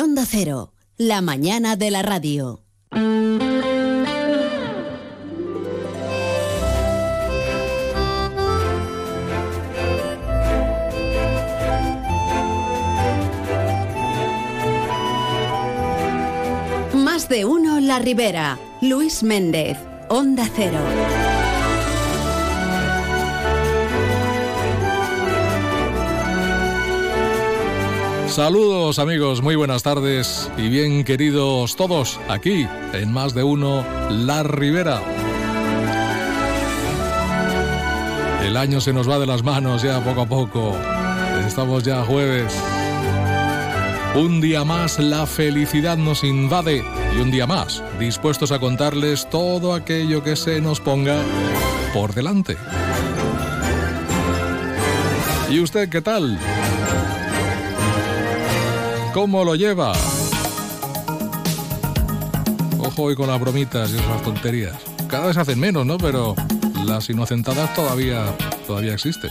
Onda Cero, la mañana de la radio. Más de uno La Ribera. Luis Méndez, Onda Cero. Saludos amigos, muy buenas tardes y bien queridos todos aquí en más de uno La Ribera. El año se nos va de las manos ya poco a poco. Estamos ya jueves. Un día más la felicidad nos invade y un día más dispuestos a contarles todo aquello que se nos ponga por delante. ¿Y usted qué tal? ¿Cómo lo lleva? Ojo hoy con las bromitas y esas tonterías. Cada vez hacen menos, ¿no? Pero las inocentadas todavía, todavía existen.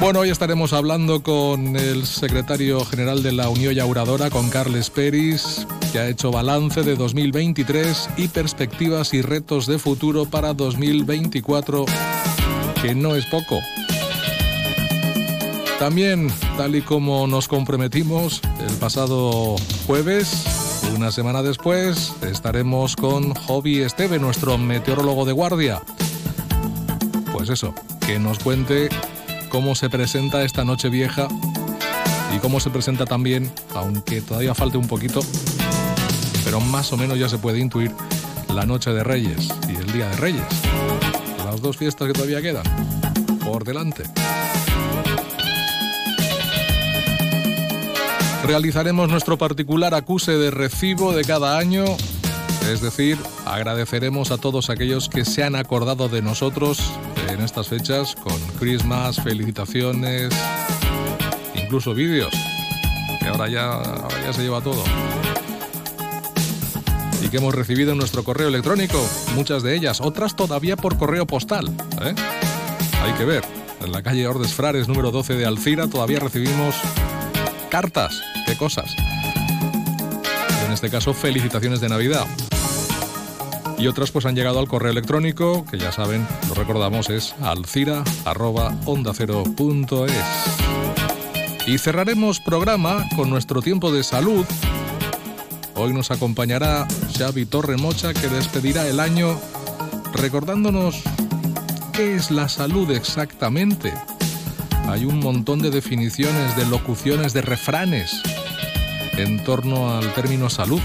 Bueno, hoy estaremos hablando con el secretario general de la Unión Yauradora, con Carles Peris, que ha hecho balance de 2023 y perspectivas y retos de futuro para 2024, que no es poco. También, tal y como nos comprometimos el pasado jueves, una semana después, estaremos con Hobby Esteve, nuestro meteorólogo de guardia. Pues eso, que nos cuente cómo se presenta esta noche vieja y cómo se presenta también, aunque todavía falte un poquito, pero más o menos ya se puede intuir la noche de Reyes y el Día de Reyes. Las dos fiestas que todavía quedan por delante. Realizaremos nuestro particular acuse de recibo de cada año, es decir, agradeceremos a todos aquellos que se han acordado de nosotros en estas fechas con Christmas, felicitaciones, incluso vídeos, que ahora ya, ya se lleva todo. Y que hemos recibido en nuestro correo electrónico, muchas de ellas, otras todavía por correo postal. ¿eh? Hay que ver, en la calle Ordes Frares número 12 de Alcira todavía recibimos cartas, cosas. En este caso, felicitaciones de Navidad. Y otras pues han llegado al correo electrónico, que ya saben, lo recordamos, es alcira.ondacero.es. Y cerraremos programa con nuestro tiempo de salud. Hoy nos acompañará Xavi Torremocha, que despedirá el año recordándonos qué es la salud exactamente hay un montón de definiciones, de locuciones, de refranes en torno al término salud.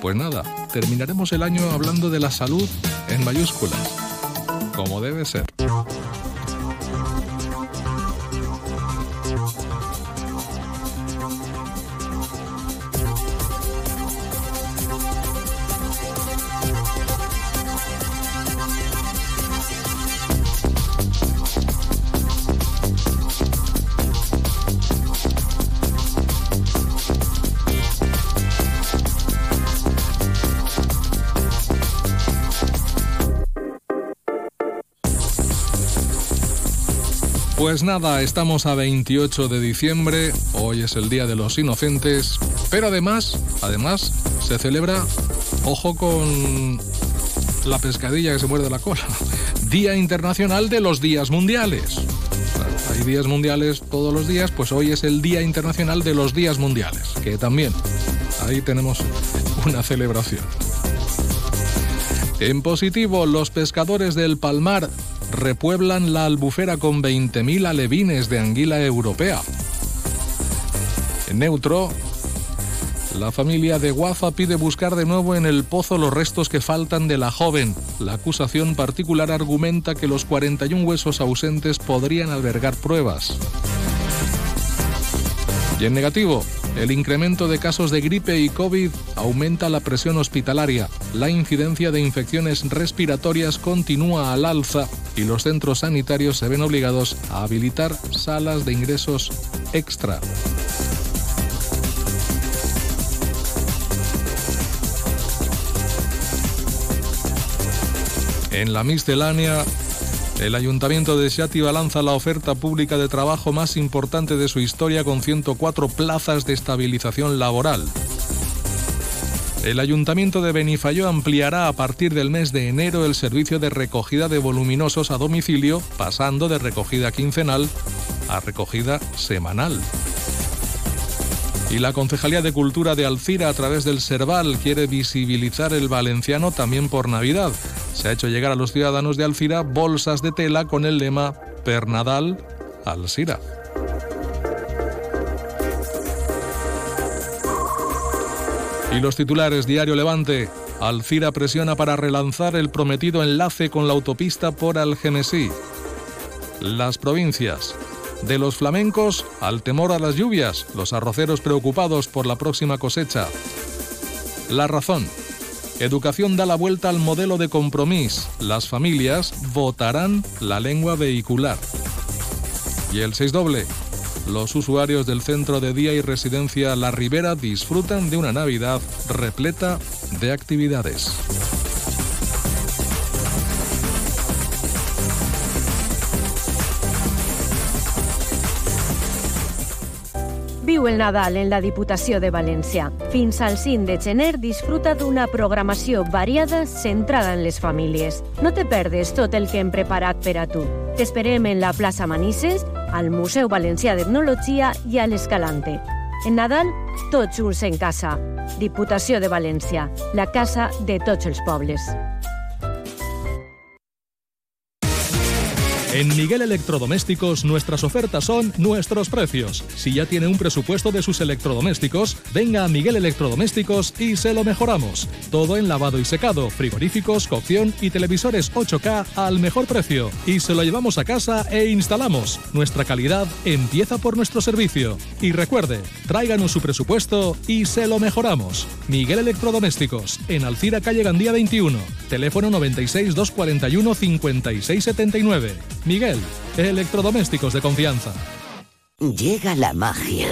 Pues nada, terminaremos el año hablando de la salud en mayúsculas, como debe ser. Pues nada, estamos a 28 de diciembre, hoy es el Día de los Inocentes, pero además, además, se celebra, ojo con la pescadilla que se muerde la cola, Día Internacional de los Días Mundiales. Hay días mundiales todos los días, pues hoy es el Día Internacional de los Días Mundiales, que también ahí tenemos una celebración. En positivo, los pescadores del Palmar repueblan la albufera con 20.000 alevines de anguila europea. En neutro, la familia de Guafa pide buscar de nuevo en el pozo los restos que faltan de la joven. La acusación particular argumenta que los 41 huesos ausentes podrían albergar pruebas. Y en negativo, el incremento de casos de gripe y COVID aumenta la presión hospitalaria. La incidencia de infecciones respiratorias continúa al alza y los centros sanitarios se ven obligados a habilitar salas de ingresos extra. En la miscelánea, El ayuntamiento de Xativa lanza la oferta pública de trabajo más importante de su historia con 104 plazas de estabilización laboral. El ayuntamiento de Benifayó ampliará a partir del mes de enero el servicio de recogida de voluminosos a domicilio, pasando de recogida quincenal a recogida semanal. Y la Concejalía de Cultura de Alcira a través del Serval quiere visibilizar el valenciano también por Navidad. Se ha hecho llegar a los ciudadanos de Alcira bolsas de tela con el lema Pernadal Alcira. Y los titulares Diario Levante. Alcira presiona para relanzar el prometido enlace con la autopista por Algemesí. Las provincias. De los flamencos al temor a las lluvias, los arroceros preocupados por la próxima cosecha. La razón. Educación da la vuelta al modelo de compromiso. Las familias votarán la lengua vehicular. Y el 6 doble. Los usuarios del centro de día y residencia La Ribera disfrutan de una Navidad repleta de actividades. Viu el Nadal en la Diputació de València. Fins al 5 de gener disfruta d'una programació variada centrada en les famílies. No te perdes tot el que hem preparat per a tu. T'esperem en la plaça Manises, al Museu Valencià d'Etnologia i a l'Escalante. En Nadal, tots junts en casa. Diputació de València, la casa de tots els pobles. En Miguel Electrodomésticos nuestras ofertas son nuestros precios. Si ya tiene un presupuesto de sus electrodomésticos, venga a Miguel Electrodomésticos y se lo mejoramos. Todo en lavado y secado, frigoríficos, cocción y televisores 8K al mejor precio. Y se lo llevamos a casa e instalamos. Nuestra calidad empieza por nuestro servicio. Y recuerde, tráiganos su presupuesto y se lo mejoramos. Miguel Electrodomésticos, en Alcira Calle Gandía 21, teléfono 96 241 5679. Miguel, electrodomésticos de confianza. Llega la magia.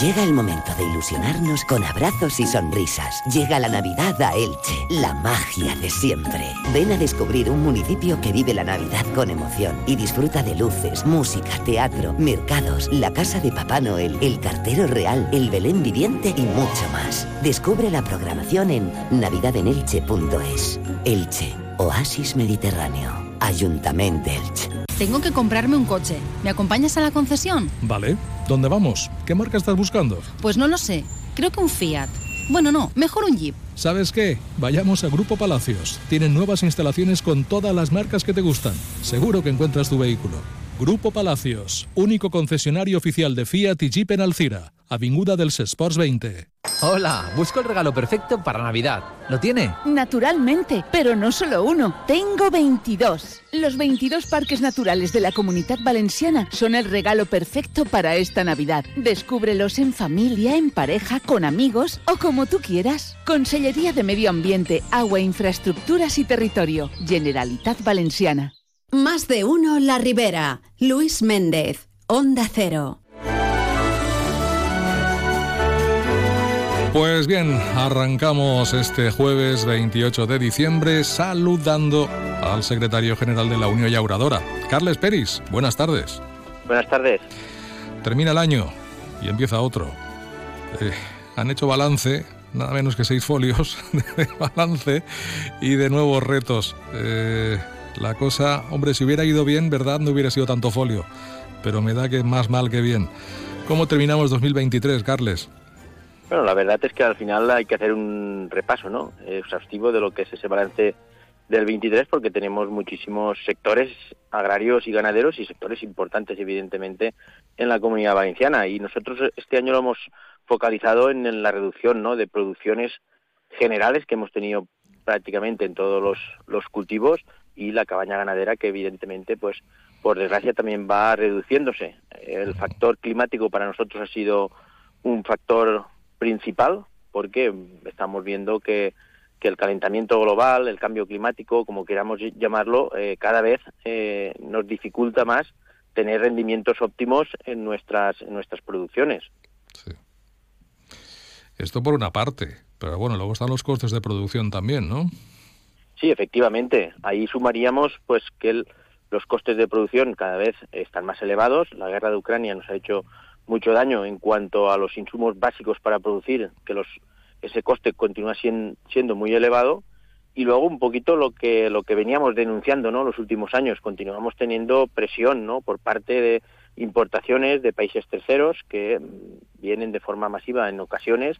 Llega el momento de ilusionarnos con abrazos y sonrisas. Llega la Navidad a Elche, la magia de siempre. Ven a descubrir un municipio que vive la Navidad con emoción y disfruta de luces, música, teatro, mercados, la casa de Papá Noel, el cartero real, el Belén viviente y mucho más. Descubre la programación en navidadenelche.es. Elche, oasis mediterráneo. Ayuntamiento Elche. Tengo que comprarme un coche. ¿Me acompañas a la concesión? Vale. ¿Dónde vamos? ¿Qué marca estás buscando? Pues no lo sé. Creo que un Fiat. Bueno, no, mejor un Jeep. ¿Sabes qué? Vayamos a Grupo Palacios. Tienen nuevas instalaciones con todas las marcas que te gustan. Seguro que encuentras tu vehículo. Grupo Palacios, único concesionario oficial de Fiat y Jeep en Alcira, Avinguda del Sports 20. Hola, busco el regalo perfecto para Navidad. ¿Lo tiene? Naturalmente, pero no solo uno. Tengo 22. Los 22 parques naturales de la Comunidad Valenciana son el regalo perfecto para esta Navidad. Descúbrelos en familia, en pareja, con amigos o como tú quieras. Consellería de Medio Ambiente, Agua, Infraestructuras y Territorio. Generalitat Valenciana. Más de uno La Ribera. Luis Méndez. Onda Cero. Pues bien, arrancamos este jueves 28 de diciembre saludando al secretario general de la Unión Yauradora, Carles Peris. Buenas tardes. Buenas tardes. Termina el año y empieza otro. Eh, han hecho balance, nada menos que seis folios de balance y de nuevos retos. Eh, la cosa, hombre, si hubiera ido bien, ¿verdad? No hubiera sido tanto folio. Pero me da que más mal que bien. ¿Cómo terminamos 2023, Carles? Bueno, la verdad es que al final hay que hacer un repaso, ¿no? Exhaustivo de lo que es ese balance del 23 porque tenemos muchísimos sectores agrarios y ganaderos y sectores importantes evidentemente en la comunidad valenciana y nosotros este año lo hemos focalizado en, la reducción ¿no? de producciones generales que hemos tenido prácticamente en todos los, los cultivos y la cabaña ganadera que evidentemente pues por desgracia también va reduciéndose el factor climático para nosotros ha sido un factor principal porque estamos viendo que, el calentamiento global, el cambio climático, como queramos llamarlo, eh, cada vez eh, nos dificulta más tener rendimientos óptimos en nuestras, en nuestras producciones. Sí. Esto por una parte, pero bueno, luego están los costes de producción también, ¿no? Sí, efectivamente. Ahí sumaríamos pues que los costes de producción cada vez están más elevados. La guerra de Ucrania nos ha hecho mucho daño en cuanto a los insumos básicos para producir, que los, ese coste continúa siendo muy elevado. Y luego un poquito lo que, lo que veníamos denunciando ¿no? los últimos años, continuamos teniendo presión ¿no? por parte de importaciones de países terceros que mm, vienen de forma masiva en ocasiones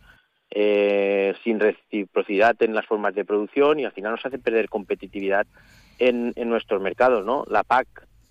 eh, sin reciprocidad en las formas de producción y al final nos hace perder competitividad en, en nuestros mercados, ¿no? La PAC,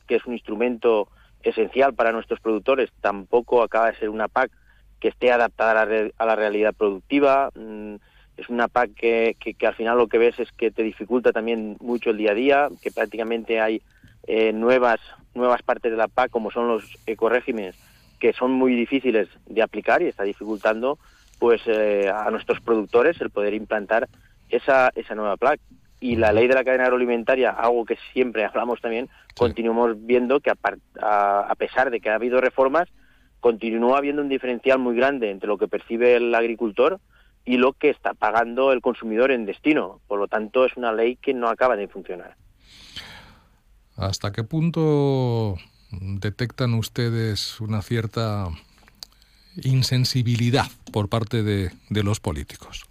que es un instrumento esencial para nuestros productores, tampoco acaba de ser una PAC que esté adaptada a la, realidad productiva. Mm, es una PAC que, que, al final lo que ves es que te dificulta también mucho el día a día, que prácticamente hay eh, nuevas, nuevas partes de la PAC, como son los ecoregímenes, que son muy difíciles de aplicar y está dificultando pues eh, a nuestros productores el poder implantar esa, esa nueva PAC y la ley de la cadena agroalimentaria, algo que siempre hablamos también, continuamos viendo que a, pesar de que ha habido reformas, continúa habiendo un diferencial muy grande entre lo que percibe el agricultor y lo que está pagando el consumidor en destino. Por lo tanto, es una ley que no acaba de funcionar. ¿Hasta qué punto detectan ustedes una cierta insensibilidad por parte de los políticos?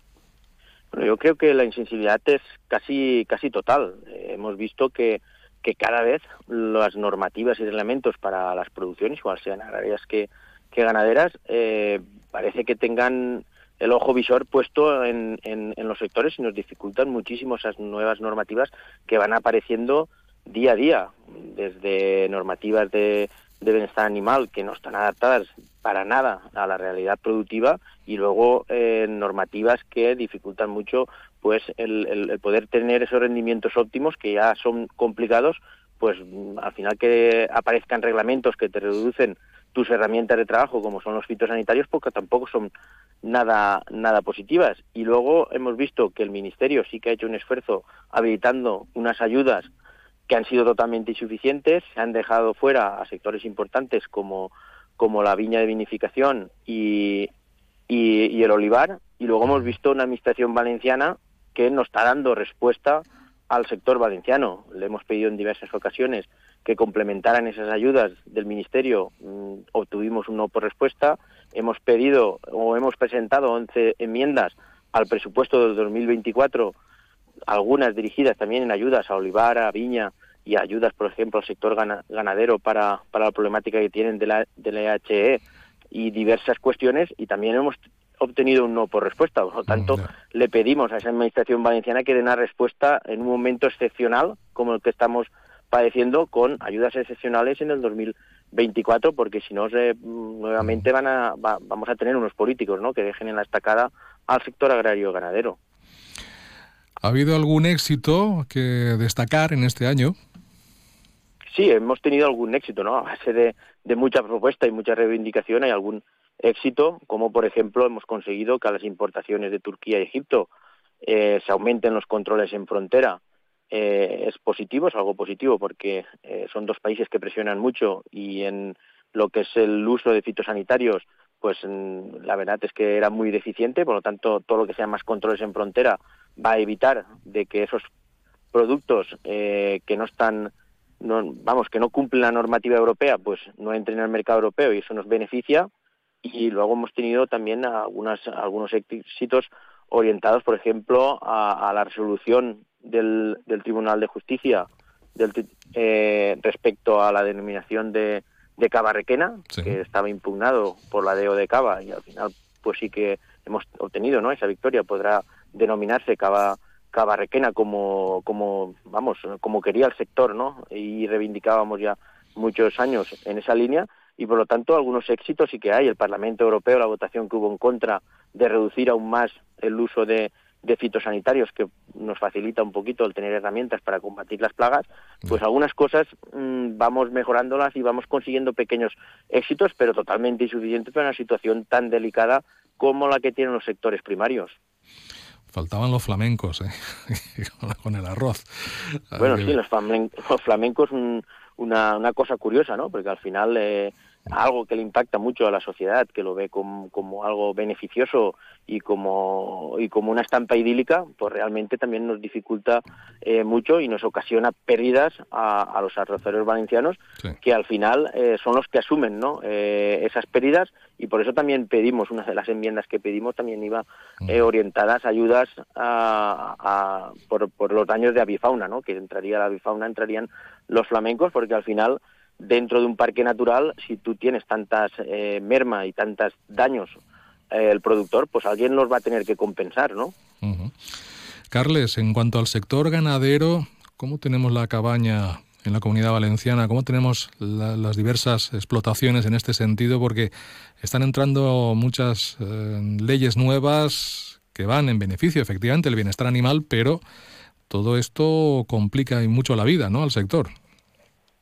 Bueno, yo creo que la insensibilidad es casi, casi total. Eh, hemos visto que, que cada vez las normativas y reglamentos para las producciones, igual sean agrarias que, ganaderas, eh, parece que tengan el ojo visor puesto en, en, los sectores y nos dificultan muchísimo esas nuevas normativas que van apareciendo día a día, desde normativas de, de bienestar animal que no están adaptadas para nada a la realidad productiva y luego eh, normativas que dificultan mucho pues el, poder tener esos rendimientos óptimos que ya son complicados pues al final que aparezcan reglamentos que te reducen tus herramientas de trabajo como son los fitosanitarios porque tampoco son nada nada positivas. Y luego hemos visto que el ministerio sí que ha hecho un esfuerzo habilitando unas ayudas que han sido totalmente insuficientes, se han dejado fuera a sectores importantes como, como la viña de vinificación y, y, el olivar, y luego hemos visto una administración valenciana que no está dando respuesta al sector valenciano. Le hemos pedido en diversas ocasiones que complementaran esas ayudas del Ministerio, mm, obtuvimos un no por respuesta. Hemos pedido o hemos presentado 11 enmiendas al presupuesto del 2024 algunas dirigidas también en ayudas a olivar, a viña y ayudas, por ejemplo, al sector ganadero para, para la problemática que tienen de la, de la EHE y diversas cuestiones y también hemos obtenido un no por respuesta. Por lo tanto, le pedimos a esa Administración valenciana que dé una respuesta en un momento excepcional como el que estamos padeciendo con ayudas excepcionales en el 2024 porque si no nuevamente van a, vamos a tener unos políticos ¿no? que dejen en la estacada al sector agrario ganadero. ¿Ha habido algún éxito que destacar en este año? Sí, hemos tenido algún éxito, ¿no? A base de, de mucha propuesta y mucha reivindicación hay algún éxito, como por ejemplo hemos conseguido que a las importaciones de Turquía y Egipto eh, se aumenten los controles en frontera. Eh, es positivo, es algo positivo, porque eh, son dos países que presionan mucho y en lo que es el uso de fitosanitarios, pues mm, la verdad es que era muy deficiente, por lo tanto todo lo que sea más controles en frontera va a evitar de que esos productos eh, que no están no, vamos que no cumplen la normativa europea pues no entren al mercado europeo y eso nos beneficia. Y luego hemos tenido también algunas algunos éxitos orientados por ejemplo a, la resolución del, del, Tribunal de Justicia del, eh, respecto a la denominación de, de Cava Requena que estaba impugnado por la DEO de Cava y al final pues sí que hemos obtenido no esa victoria podrá denominarse Cava, Cabarrequena como, como, vamos, como quería el sector, ¿no? Y reivindicábamos ya muchos años en esa línea y por lo tanto algunos éxitos sí que hay. El Parlamento Europeo, la votación que hubo en contra de reducir aún más el uso de, de fitosanitarios que nos facilita un poquito el tener herramientas para combatir las plagas, pues algunas cosas mm, vamos mejorándolas y vamos consiguiendo pequeños éxitos, pero totalmente insuficientes para una situación tan delicada como la que tienen los sectores primarios. Faltaban los flamencos, ¿eh? con el arroz. Bueno, sí, los, flamencos, una, una cosa curiosa, ¿no? Porque al final eh, algo que le impacta mucho a la sociedad, que lo ve como, algo beneficioso y como, y como una estampa idílica, pues realmente también nos dificulta eh, mucho y nos ocasiona pérdidas a, los arroceros valencianos, que al final eh, son los que asumen ¿no? Eh, esas pérdidas y por eso también pedimos, una de las enmiendas que pedimos también iba orientadas ayudas a, por, por, los daños de avifauna, ¿no? que entraría la avifauna, entrarían los flamencos, porque al final dentro de un parque natural, si tú tienes tantas eh, merma y tantos daños eh, el productor, pues alguien los va a tener que compensar, ¿no? Carles, en cuanto al sector ganadero, ¿cómo tenemos la cabaña en la comunidad valenciana? ¿Cómo tenemos las diversas explotaciones en este sentido? Porque están entrando muchas eh, leyes nuevas que van en beneficio, efectivamente, del bienestar animal, pero todo esto complica y mucho la vida, ¿no? Al sector.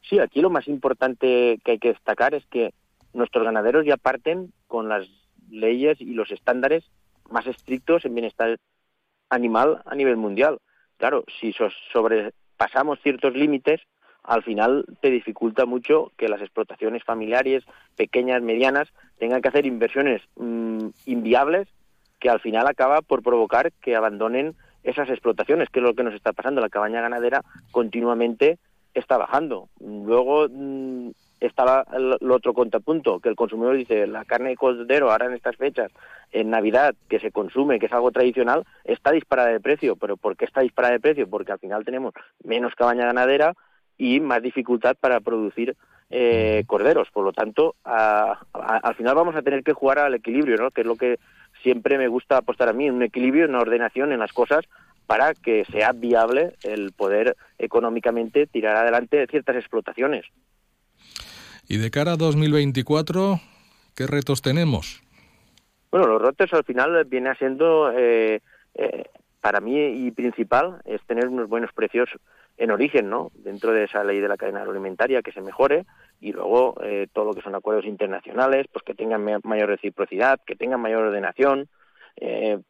Sí, aquí lo más importante que hay que destacar es que nuestros ganaderos ya parten con las leyes y los estándares más estrictos en bienestar animal a nivel mundial. Claro, si sobrepasamos ciertos límites, al final te dificulta mucho que las explotaciones familiares, pequeñas, medianas, tengan que hacer inversiones mm, inviables que al final acaba por provocar que abandonen esas explotaciones, que es lo que nos está pasando. La cabaña ganadera continuamente está bajando. Luego mm, estaba el, otro contrapunto, que el consumidor dice, la carne de cordero ahora en estas fechas, en Navidad, que se consume, que es algo tradicional, está disparada de precio. ¿Pero por qué está disparada de precio? Porque al final tenemos menos cabaña ganadera y más dificultad para producir eh, corderos. Por lo tanto, al final vamos a tener que jugar al equilibrio, ¿no? que es lo que siempre me gusta apostar a mí, un equilibrio, una ordenación en las cosas para que sea viable el poder económicamente tirar adelante ciertas explotaciones. Y de cara a 2024, ¿qué retos tenemos? Bueno, los retos al final viene siendo, eh, eh, para mí y principal, es tener unos buenos precios en origen, ¿no? Dentro de esa ley de la cadena alimentaria que se mejore y luego eh, todo lo que son acuerdos internacionales, pues que tengan mayor reciprocidad, que tengan mayor ordenación,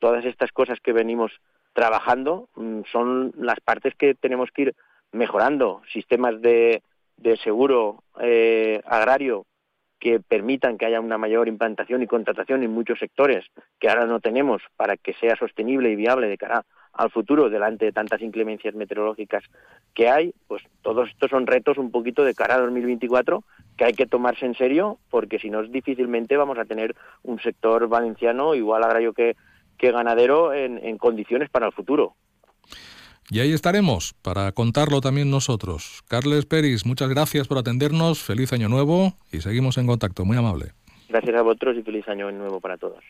todas estas cosas que venimos trabajando mm, son las partes que tenemos que ir mejorando, sistemas de, seguro eh, agrario que permitan que haya una mayor implantación y contratación en muchos sectores que ahora no tenemos para que sea sostenible y viable de cara al futuro delante de tantas inclemencias meteorológicas que hay, pues todos estos son retos un poquito de cara a 2024 que hay que tomarse en serio porque si no difícilmente vamos a tener un sector valenciano igual agrario que que ganadero en, condiciones para el futuro. Y ahí estaremos para contarlo también nosotros. Carles Peris, muchas gracias por atendernos, feliz año nuevo y seguimos en contacto, muy amable. Gracias a vosotros y feliz año nuevo para todos.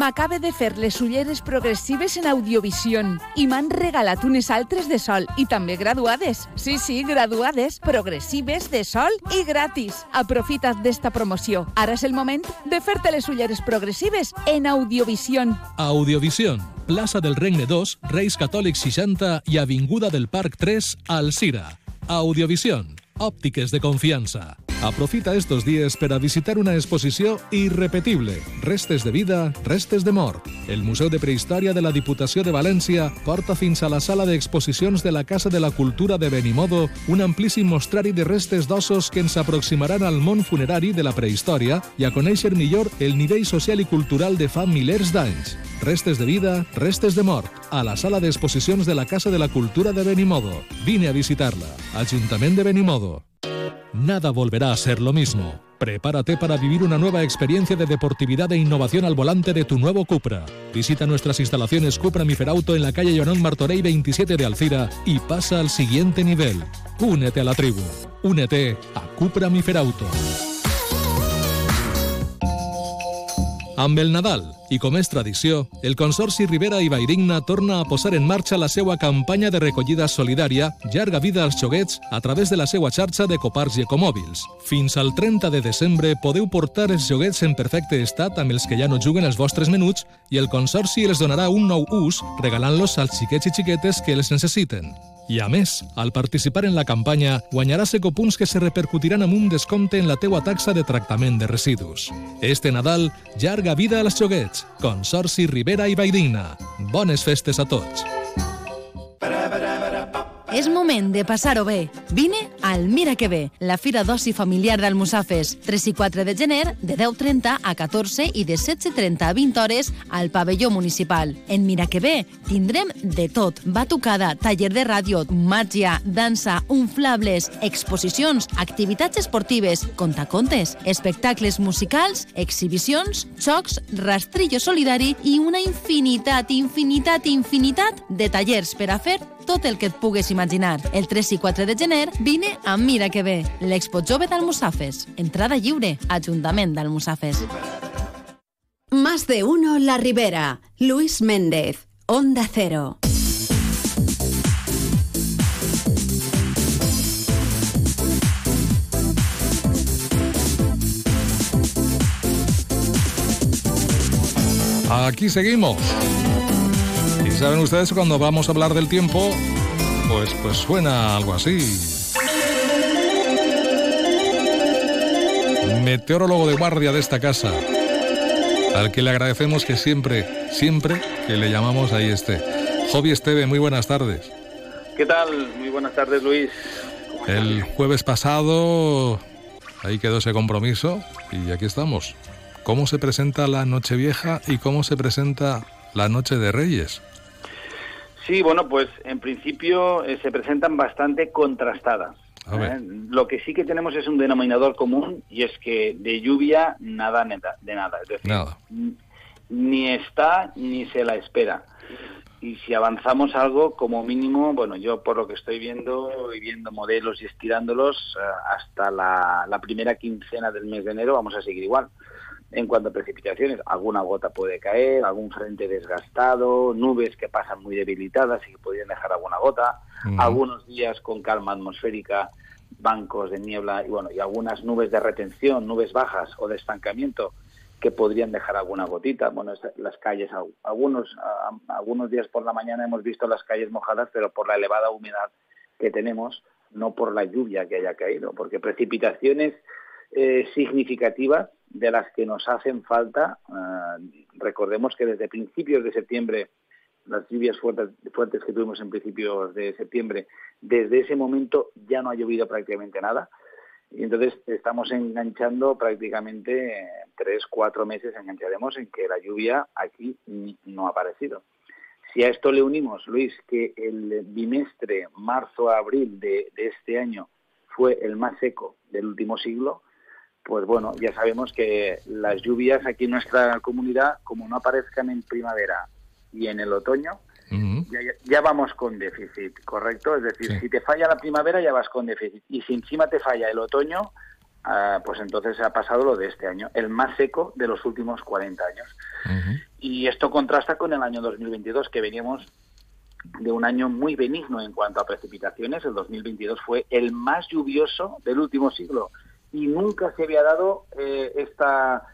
M'acabe de fer les ulleres progressives en Audiovision i m'han regalat unes altres de sol i també graduades. Sí, sí, graduades, progressives, de sol i gratis. Aprofita't d'esta promoció. Ara és el moment de fer-te les ulleres progressives en Audiovision. Audiovision, plaça del Regne 2, Reis Catòlics 60 i Avinguda del Parc 3, Alcira. Audiovision, òptiques de confiança. Aprofita estos días para visitar una exposición irrepetible, Restes de vida, restes de mort. El Museo de Prehistoria de la Diputación de Valencia porta fins a la sala de exposiciones de la Casa de la Cultura de Benimodo un amplíssim mostrari de restes d'ossos que ens aproximaran al món funerari de la prehistòria i a conèixer millor el nivell social i cultural de fa milers d'anys. Restes de vida, restes de mort, a la sala d'exposicions de la Casa de la Cultura de Benimodo. Vine a visitar-la. Ajuntament de Benimodo. Nada volverá a ser lo mismo. Prepárate para vivir una nueva experiencia de deportividad e innovación al volante de tu nuevo Cupra. Visita nuestras instalaciones Cupra Miferauto en la calle Joanón Martorey 27 de Alcira y pasa al siguiente nivel. Únete a la tribu. Únete a Cupra Miferauto. Amb el Nadal, i com és tradició, el Consorci Rivera i Vaidigna torna a posar en marxa la seva campanya de recollida solidària Llarga vida als xoguets a través de la seva xarxa de Copars i Ecomòbils. Fins al 30 de desembre podeu portar els joguets en perfecte estat amb els que ja no juguen els vostres menuts i el Consorci els donarà un nou ús regalant-los als xiquets i xiquetes que els necessiten. I a més, al participar en la campanya, guanyaràs ecopunts que se repercutiran amb un descompte en la teua taxa de tractament de residus. Este Nadal, llarga vida als joguets. Consorci Rivera i Valldigna. Bones festes a tots. És moment de passar-ho bé. Vine al Mira que bé, la fira d'oci familiar d'Almussafes. 3 i 4 de gener, de 10.30 a 14 i de 16.30 a 20 hores al pavelló municipal. En Mira que bé tindrem de tot. Batucada, taller de ràdio, màgia, dansa, unflables, exposicions, activitats esportives, contacontes, espectacles musicals, exhibicions, xocs, rastrillo solidari i una infinitat, infinitat, infinitat de tallers per a fer tot el que et pugues imaginar. El 3 i 4 de gener vine a Mira que bé, l'Expo Jove d'Almussafes. Entrada lliure, Ajuntament d'Almussafes. Más de uno La Ribera. Luis Méndez, Onda Cero. Aquí seguimos. Saben ustedes cuando vamos a hablar del tiempo, pues, pues suena algo así. Meteorólogo de guardia de esta casa, al que le agradecemos que siempre, siempre que le llamamos ahí esté. Jovi Esteve, muy buenas tardes. ¿Qué tal? Muy buenas tardes, Luis. El jueves pasado ahí quedó ese compromiso y aquí estamos. ¿Cómo se presenta la Nochevieja y cómo se presenta la Noche de Reyes? Sí, bueno, pues en principio eh, se presentan bastante contrastadas. ¿eh? Lo que sí que tenemos es un denominador común y es que de lluvia nada de nada. Es decir, Nada. ni está ni se la espera. Y si avanzamos algo, como mínimo, bueno, yo por lo que estoy viendo y viendo modelos y estirándolos, eh, hasta la, la primera quincena del mes de enero vamos a seguir igual. En cuanto a precipitaciones, alguna gota puede caer, algún frente desgastado, nubes que pasan muy debilitadas y que podrían dejar alguna gota, algunos días con calma atmosférica, bancos de niebla y bueno, y algunas nubes de retención, nubes bajas o de estancamiento que podrían dejar alguna gotita. Bueno, las calles, al- algunos, a- algunos días por la mañana hemos visto las calles mojadas, pero por la elevada humedad que tenemos, no por la lluvia que haya caído, porque precipitaciones eh, significativas de las que nos hacen falta. eh, recordemos que desde principios de septiembre, las lluvias fuertes, fuertes que tuvimos en principios de septiembre, desde ese momento ya no ha llovido prácticamente nada. Y entonces estamos enganchando prácticamente eh, tres, cuatro meses engancharemos en que la lluvia aquí no ha aparecido. Si a esto le unimos, Luis, que el bimestre marzo-abril de este año fue el más seco del último siglo, pues bueno, ya sabemos que las lluvias aquí en nuestra comunidad, como no aparezcan en primavera y en el otoño, ya, ya vamos con déficit, ¿correcto? Es decir, Sí. si te falla la primavera ya vas con déficit. Y si encima te falla el otoño, ah, pues entonces ha pasado lo de este año, el más seco de los últimos 40 años. Y esto contrasta con el año 2022, que veníamos de un año muy benigno en cuanto a precipitaciones. El 2022 fue el más lluvioso del último siglo y nunca se había dado eh, esta,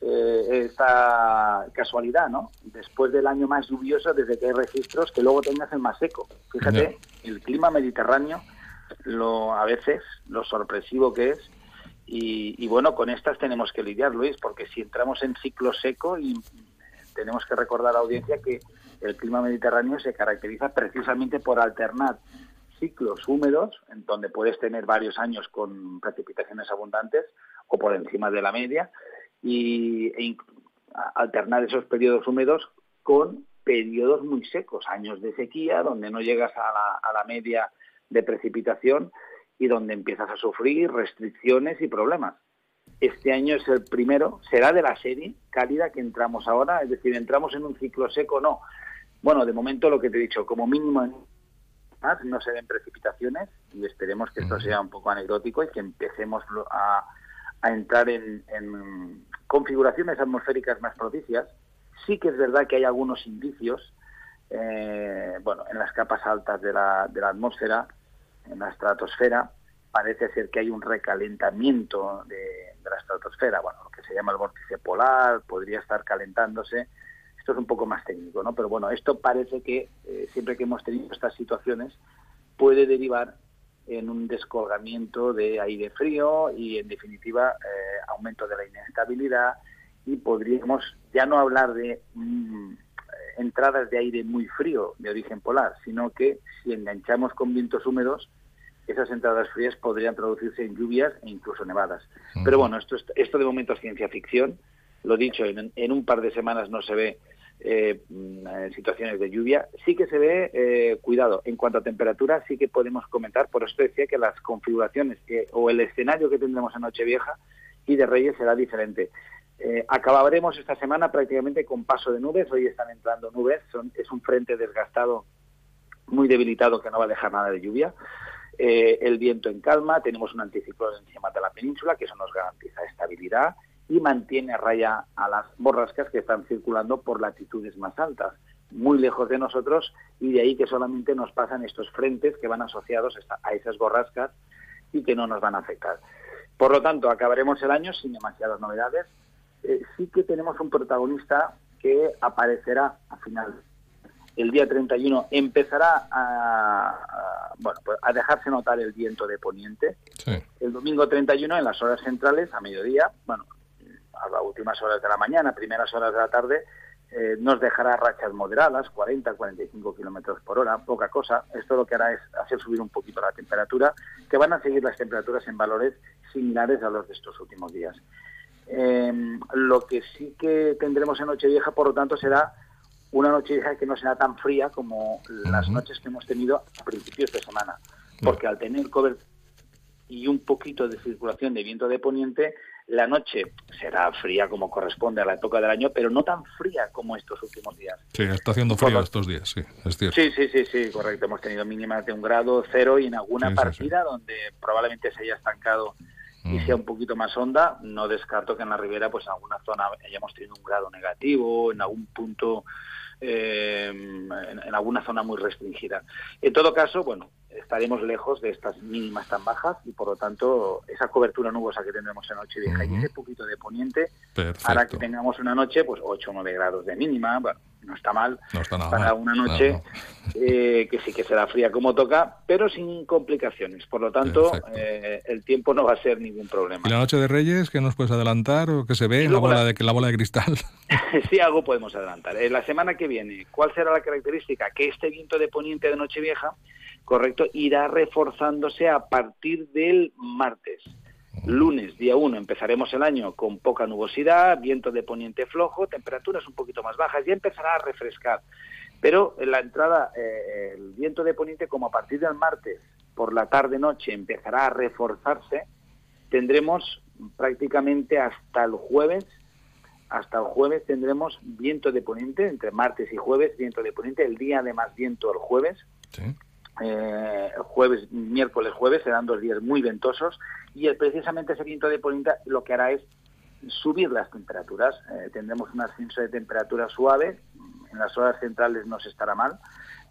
eh, esta casualidad, ¿no? Después del año más lluvioso, desde que hay registros, que luego tengas el más seco. Fíjate, el clima mediterráneo, lo a veces, lo sorpresivo que es, y, y bueno, con estas tenemos que lidiar, Luis, porque si entramos en ciclo seco y tenemos que recordar a la audiencia que el clima mediterráneo se caracteriza precisamente por alternar ciclos húmedos, en donde puedes tener varios años con precipitaciones abundantes o por encima de la media, y e alternar esos periodos húmedos con periodos muy secos, años de sequía, donde no llegas a la, a la media de precipitación y donde empiezas a sufrir restricciones y problemas. Este año es el primero, será de la serie cálida que entramos ahora, es decir, entramos en un ciclo seco, no. Bueno, de momento lo que te he dicho, como mínimo más no se den precipitaciones y esperemos que esto sea un poco anecdótico y que empecemos a, a entrar en, en configuraciones atmosféricas más propicias. Sí que es verdad que hay algunos indicios, eh, bueno, en las capas altas de la, de la atmósfera, en la estratosfera, parece ser que hay un recalentamiento de, de la estratosfera, bueno, lo que se llama el vórtice polar, podría estar calentándose. Esto es un poco más técnico, ¿no? Pero bueno, esto parece que eh, siempre que hemos tenido estas situaciones puede derivar en un descolgamiento de aire frío y, en definitiva, eh, aumento de la inestabilidad y podríamos ya no hablar de mm, entradas de aire muy frío de origen polar, sino que si enganchamos con vientos húmedos, esas entradas frías podrían traducirse en lluvias e incluso nevadas. Pero bueno, esto, esto de momento es ciencia ficción. Lo dicho, en, un par de semanas no se ve eh, mm, situaciones de lluvia. Sí que se ve, eh, cuidado, en cuanto a temperatura, sí que podemos comentar, por eso decía que las configuraciones o el escenario que tendremos en Nochevieja y de Reyes será diferente. Eh, acabaremos esta semana prácticamente con paso de nubes. Hoy están entrando nubes. Son, es un frente desgastado, muy debilitado, que no va a dejar nada de lluvia. El viento en calma. Tenemos un anticiclón encima de la península, que eso nos garantiza estabilidad y mantiene a raya a las borrascas que están circulando por latitudes más altas, muy lejos de nosotros, y de ahí que solamente nos pasan estos frentes que van asociados a esas borrascas y que no nos van a afectar. Por lo tanto, acabaremos el año sin demasiadas novedades. Eh, sí que tenemos un protagonista que aparecerá a final. El día 31 empezará a, bueno, pues a dejarse notar el viento de poniente. El domingo 31 en las horas centrales, a mediodía, bueno, a las últimas horas de la mañana, primeras horas de la tarde, eh, nos dejará rachas moderadas, 40, 45 kilómetros por hora, poca cosa. Esto lo que hará es hacer subir un poquito la temperatura, que van a seguir las temperaturas en valores similares a los de estos últimos días. Em, lo que sí que tendremos en Nochevieja, por lo tanto, será una Nochevieja que no será tan fría como las noches que hemos tenido a principios de semana, porque al tener cobertura y un poquito de circulación de viento de poniente, la noche será fría como corresponde a la época del año, pero no tan fría como estos últimos días. Sí, está haciendo frío estos días, sí, es cierto. Sí, sí, sí, sí, correcto. Hemos tenido mínimas de un grado, cero y en alguna partida donde probablemente se haya estancado y sea un poquito más honda, no descarto que en la ribera, pues en alguna zona hayamos tenido un grado negativo, en algún punto eh, en, alguna zona muy restringida. En todo caso, bueno, estaremos lejos de estas mínimas tan bajas y por lo tanto esa cobertura nubosa que tendremos en noche vieja y ese poquito de poniente hará que tengamos una noche pues 8 o 9 grados de mínima, bueno, no está mal para una noche eh, que sí que será fría como toca, pero sin complicaciones. Por lo tanto, eh, el tiempo no va a ser ningún problema. ¿Y la noche de Reyes qué nos puedes adelantar o qué se ve en la bola, de, la bola de cristal? sí, algo podemos adelantar. En la semana que viene, ¿cuál será la característica? Que este viento de poniente de Nochevieja, correcto, irá reforzándose a partir del martes. Lunes, día 1, empezaremos el año con poca nubosidad, viento de poniente flojo, temperaturas un poquito más bajas, ya empezará a refrescar. Pero en la entrada, eh, el viento de poniente, como a partir del martes por la tarde-noche empezará a reforzarse, tendremos prácticamente hasta el jueves, hasta el jueves tendremos viento de poniente, entre martes y jueves, viento de poniente, el día de más viento el jueves. Sí eh, jueves, miércoles, jueves, serán dos días muy ventosos y precisamente ese viento de poniente lo que hará es subir las temperaturas. Eh, tendremos un ascenso de temperatura suave, en las horas centrales no se estará mal.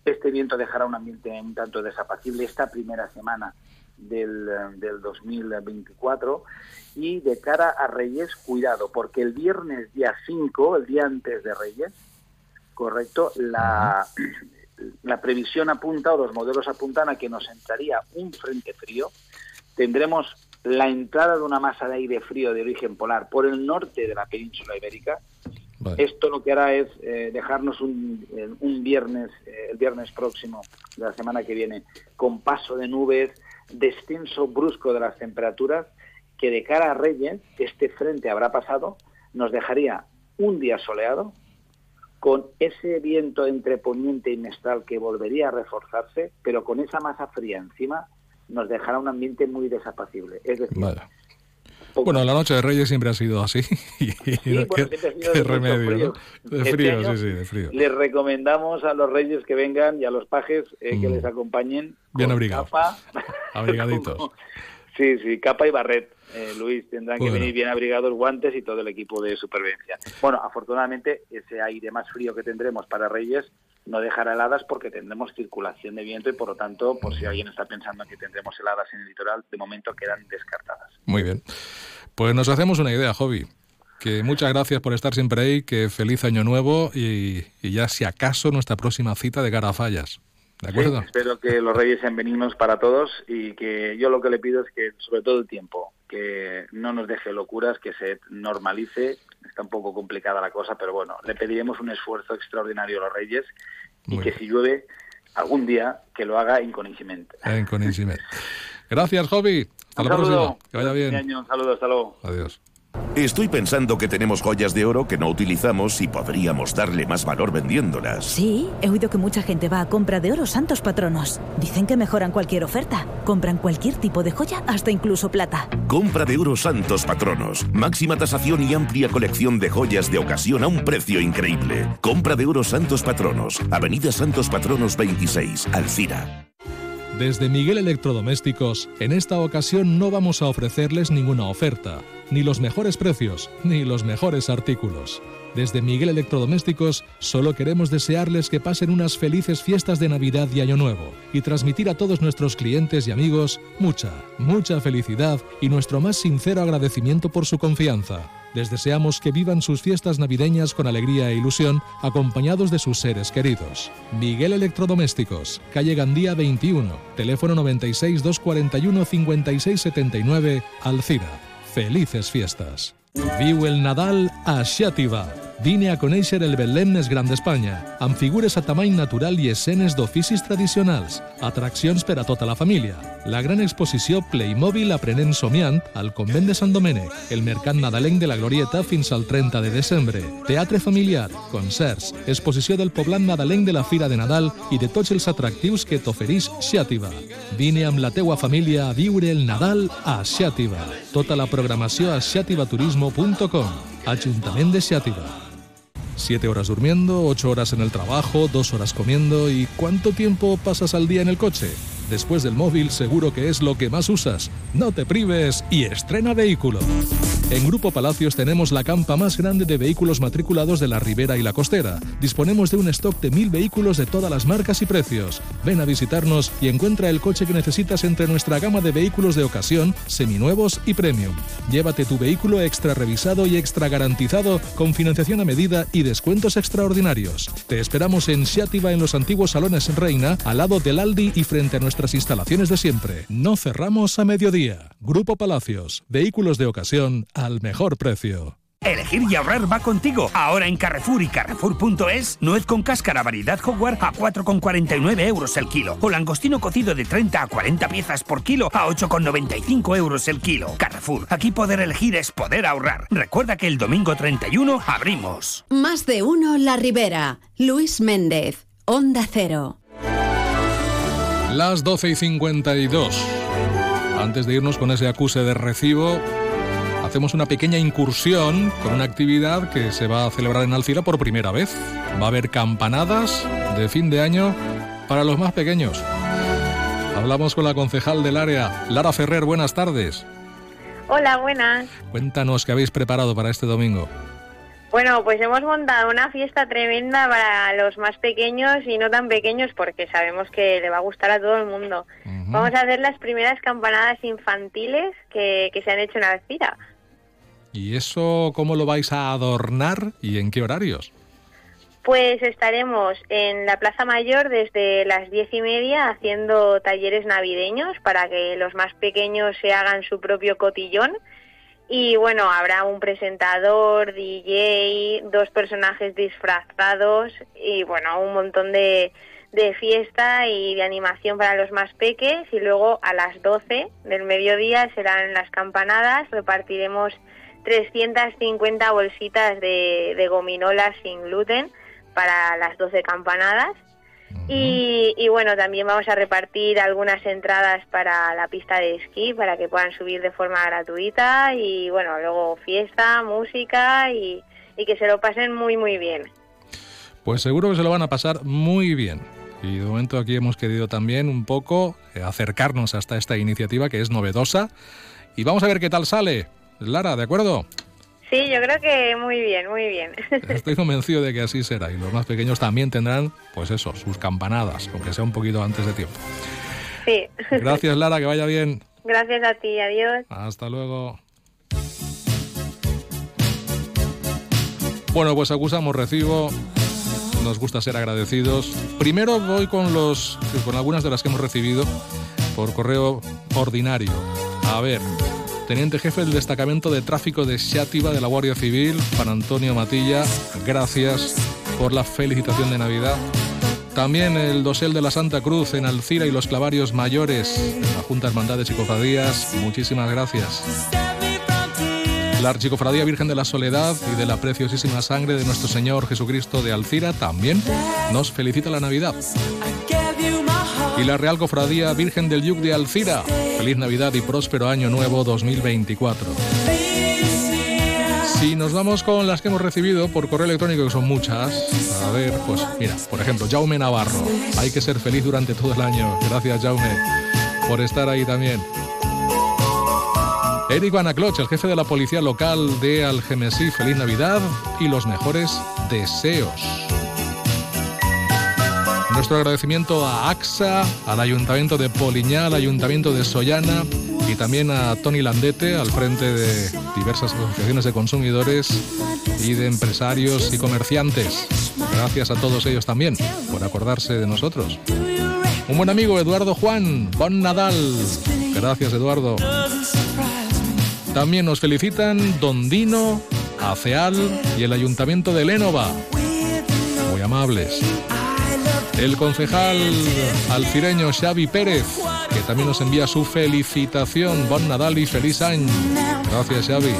Este viento dejará un ambiente un tanto desapacible esta primera semana del, del 2024 y de cara a Reyes, cuidado, porque el viernes día 5, el día antes de Reyes, correcto, la, la previsión apunta o los modelos apuntan a que nos entraría un frente frío. Tendremos la entrada de una masa de aire frío de origen polar por el norte de la península ibérica. Esto lo que hará es eh, dejarnos un, un viernes, eh, el viernes próximo de la semana que viene, con paso de nubes, descenso brusco de las temperaturas, que de cara a Reyes, este frente habrá pasado, nos dejaría un día soleado, con ese viento entre poniente y mestral que volvería a reforzarse, pero con esa masa fría encima, nos dejará un ambiente muy desapacible. Es decir, bueno, la noche de Reyes siempre ha sido así. sí, de remedio, De frío, este sí, sí, de frío. Les recomendamos a los Reyes que vengan y a los pajes eh, que mm. les acompañen. Bien abrigados. Capa, Abrigaditos. sí, sí, capa y barret. Eh, Luis, tendrán que venir bien abrigados, guantes y todo el equipo de supervivencia. Bueno, afortunadamente ese aire más frío que tendremos para Reyes no dejará heladas porque tendremos circulación de viento y por lo tanto, por si alguien está pensando que tendremos heladas en el litoral, de momento quedan descartadas. Muy bien. Pues nos hacemos una idea, Jovi. Que muchas gracias por estar siempre ahí, que feliz año nuevo y, ya si acaso nuestra próxima cita de Garafallas. ¿De acuerdo? espero que los reyes sean benignos para todos y que yo lo que le pido es que sobre todo el tiempo, que no nos deje locuras, que se normalice. Está un poco complicada la cosa, pero bueno, le pediremos un esfuerzo extraordinario a los Reyes y que si llueve algún día que lo haga en Coneixement. En Coneixement. Gracias, Joby. Hasta la próxima. Que vaya bien. Un saludo, hasta luego. Adiós. Estoy pensando que tenemos joyas de oro que no utilizamos y podríamos darle más valor vendiéndolas. Sí, he oído que mucha gente va a compra de oro santos patronos. Dicen que mejoran cualquier oferta. Compran cualquier tipo de joya, hasta incluso plata. Compra de oro santos patronos. Máxima tasación y amplia colección de joyas de ocasión a un precio increíble. Compra de oro santos patronos. Avenida Santos Patronos 26, Alcira. Desde Miguel Electrodomésticos, en esta ocasión no vamos a ofrecerles ninguna oferta, ni los mejores precios, ni los mejores artículos. Desde Miguel Electrodomésticos solo queremos desearles que pasen unas felices fiestas de Navidad y Año Nuevo y transmitir a todos nuestros clientes y amigos mucha, mucha felicidad y nuestro más sincero agradecimiento por su confianza. Les deseamos que vivan sus fiestas navideñas con alegría e ilusión, acompañados de sus seres queridos. Miguel Electrodomésticos, calle Gandía 21, teléfono 96 241 5679, Alcira. Felices fiestas. Viu el Nadal a Xàtiva. Vine a conèixer el Belém més gran d'Espanya, amb figures a tamany natural i escenes d'oficis tradicionals, atraccions per a tota la família, la gran exposició Playmobil Aprenent Somiant al Convent de Sant Domènec, el Mercat Nadalenc de la Glorieta fins al 30 de desembre, teatre familiar, concerts, exposició del poblat nadalenc de la Fira de Nadal i de tots els atractius que t'ofereix Xàtiva. Vine amb la teua família a viure el Nadal a Xàtiva. Tota la programació a xativaturismo.com. Ajuntament de Xàtiva. Siete horas durmiendo, ocho horas en el trabajo, dos horas comiendo y ¿cuánto tiempo pasas al día en el coche? Después del móvil seguro que es lo que más usas. No te prives y estrena vehículo. En Grupo Palacios tenemos la campa más grande de vehículos matriculados de la Ribera y la Costera. Disponemos de un stock de mil vehículos de todas las marcas y precios. Ven a visitarnos y encuentra el coche que necesitas entre nuestra gama de vehículos de ocasión, seminuevos y premium. Llévate tu vehículo extra revisado y extra garantizado con financiación a medida y descuentos extraordinarios. Te esperamos en Xiativa en los antiguos salones Reina, al lado del Aldi y frente a nuestras instalaciones de siempre. No cerramos a mediodía. Grupo Palacios, vehículos de ocasión al mejor precio. Elegir y ahorrar va contigo. Ahora en Carrefour y Carrefour.es, nuez con cáscara variedad Hogwarts a 4,49 euros el kilo. O langostino cocido de 30 a 40 piezas por kilo a 8,95 euros el kilo. Carrefour, aquí poder elegir es poder ahorrar. Recuerda que el domingo 31 abrimos. Más de uno La Ribera. Luis Méndez. Onda Cero. Las 12 y 52. Antes de irnos con ese acuse de recibo, hacemos una pequeña incursión con una actividad que se va a celebrar en Alcira por primera vez. Va a haber campanadas de fin de año para los más pequeños. Hablamos con la concejal del área, Lara Ferrer, buenas tardes. Hola, buenas. Cuéntanos qué habéis preparado para este domingo. Bueno, pues hemos montado una fiesta tremenda para los más pequeños y no tan pequeños porque sabemos que le va a gustar a todo el mundo. Vamos a hacer las primeras campanadas infantiles que, que se han hecho en Alcira. ¿Y eso cómo lo vais a adornar y en qué horarios? Pues estaremos en la Plaza Mayor desde las diez y media haciendo talleres navideños para que los más pequeños se hagan su propio cotillón. Y bueno, habrá un presentador, DJ, dos personajes disfrazados y bueno, un montón de, de fiesta y de animación para los más peques. Y luego a las 12 del mediodía serán las campanadas, repartiremos 350 bolsitas de, de gominolas sin gluten para las 12 campanadas. Y, y, bueno, también vamos a repartir algunas entradas para la pista de esquí para que puedan subir de forma gratuita y bueno, luego fiesta, música y, y que se lo pasen muy muy bien. Pues seguro que se lo van a pasar muy bien. Y de momento aquí hemos querido también un poco eh, acercarnos hasta esta iniciativa que es novedosa y vamos a ver qué tal sale. Lara, ¿de acuerdo? Sí, yo creo que muy bien, muy bien. Estoy convencido de que así será y los más pequeños también tendrán, pues eso, sus campanadas, aunque sea un poquito antes de tiempo. Sí. Gracias, Lara, que vaya bien. Gracias a ti, adiós. Hasta luego. Bueno, pues acusamos recibo. Nos gusta ser agradecidos. Primero voy con los con algunas de las que hemos recibido por correo ordinario. A ver, Teniente Jefe del Destacamento de Tráfico de Xátiva de la Guardia Civil, Juan Antonio Matilla, gracias por la felicitación de Navidad. También el dosel de la Santa Cruz en Alcira y los clavarios mayores, la Junta Hermandades y Cofradías, muchísimas gracias. La Archicofradía Virgen de la Soledad y de la preciosísima sangre de nuestro Señor Jesucristo de Alcira también nos felicita la Navidad. Y la Real Cofradía Virgen del Yuc de Alcira, feliz Navidad y próspero año nuevo 2024. Si nos vamos con las que hemos recibido por correo electrónico, que son muchas, a ver, pues mira, por ejemplo, Jaume Navarro. Hay que ser feliz durante todo el año. Gracias, Jaume, por estar ahí también. Eric Anacloch, el jefe de la policía local de Algemesí, feliz Navidad y los mejores deseos. Nuestro agradecimiento a AXA, al Ayuntamiento de Poliñá, al Ayuntamiento de Sollana y también a Tony Landete al frente de diversas asociaciones de consumidores y de empresarios y comerciantes. Gracias a todos ellos también por acordarse de nosotros. Un buen amigo, Eduardo Juan, Bon Nadal. Gracias, Eduardo. También nos felicitan Don Dino, ACEAL y el Ayuntamiento de Lénova. Muy amables. El concejal alcireño Xavi Pérez, que también nos envía su felicitación. Bon Nadal y feliz año. Gracias, Xavi.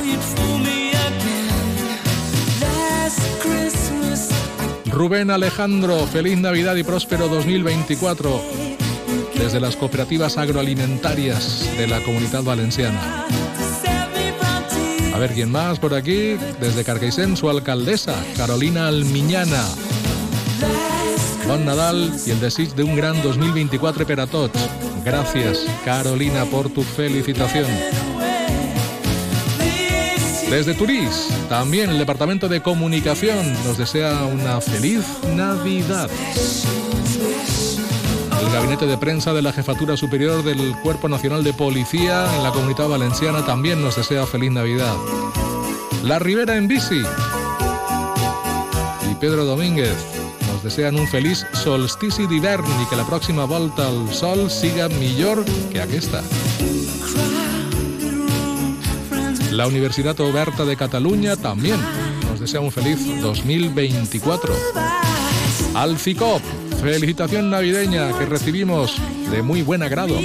Rubén Alejandro, feliz Navidad y próspero 2024 desde las cooperativas agroalimentarias de la comunidad valenciana. A ver quién más por aquí, desde Carcaixent, su alcaldesa, Carolina Almiñana. Bon Nadal y el desig de un gran 2024 para todos. Gracias, Carolina, por tu felicitación. Desde Turís, también el Departamento de Comunicación nos desea una feliz Navidad. El Gabinete de Prensa de la Jefatura Superior del Cuerpo Nacional de Policía en la Comunidad Valenciana también nos desea feliz Navidad. La Ribera en bici y Pedro Domínguez nos desean un feliz solstici d'hivern y que la próxima volta al sol siga mejor que aquesta. La Universidad Oberta de Cataluña también nos desea un feliz 2024. Al FICOP, felicitación navideña que recibimos de muy buen agrado.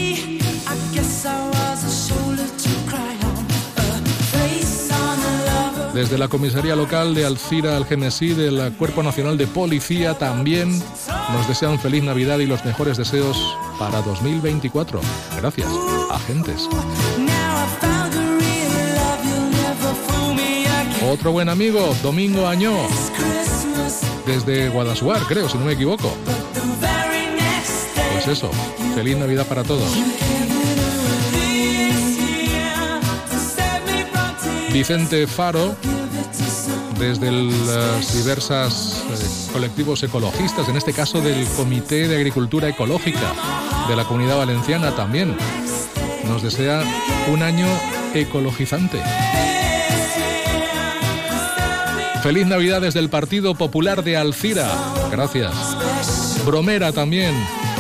Desde la comisaría local de Alcira Algemesí del Cuerpo Nacional de Policía también nos desean feliz Navidad y los mejores deseos para 2024. Gracias, agentes. Otro buen amigo, Domingo Añó, desde Guadasuar, creo, si no me equivoco. Pues eso, feliz Navidad para todos. Vicente Faro, desde los diversos eh, colectivos ecologistas, en este caso del Comité de Agricultura Ecológica de la Comunidad Valenciana también, nos desea un año ecologizante. Feliz Navidad desde el Partido Popular de Alcira. Gracias. Bromera también.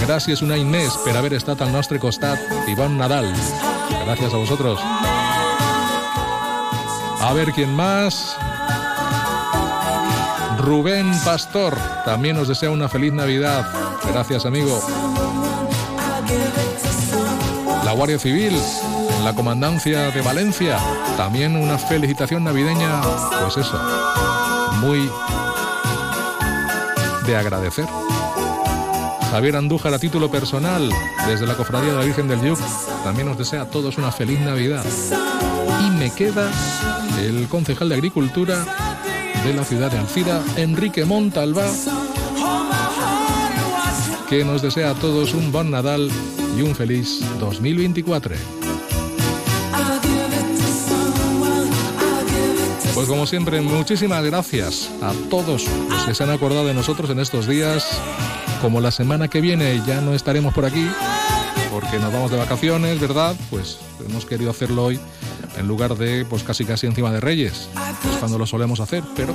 Gracias un any més per haver estat al nostre costat i bon Nadal. Gracias a vosotros. A ver quién más. Rubén Pastor también nos desea una feliz Navidad. Gracias, amigo. La Guardia Civil, la Comandancia de Valencia, también una felicitación navideña, pues eso, muy de agradecer. Javier Andújar a título personal, desde la Cofradía de la Virgen del Yuc, también nos desea a todos una feliz Navidad. Y me queda el concejal de Agricultura de la ciudad de Alcira, Enrique Montalva, que nos desea a todos un buen Nadal y un feliz 2024. Pues como siempre, muchísimas gracias a todos los que se han acordado de nosotros en estos días. Como la semana que viene ya no estaremos por aquí, porque nos vamos de vacaciones, ¿verdad? Pues hemos querido hacerlo hoy en lugar de pues casi casi encima de Reyes, cuando lo solemos hacer, pero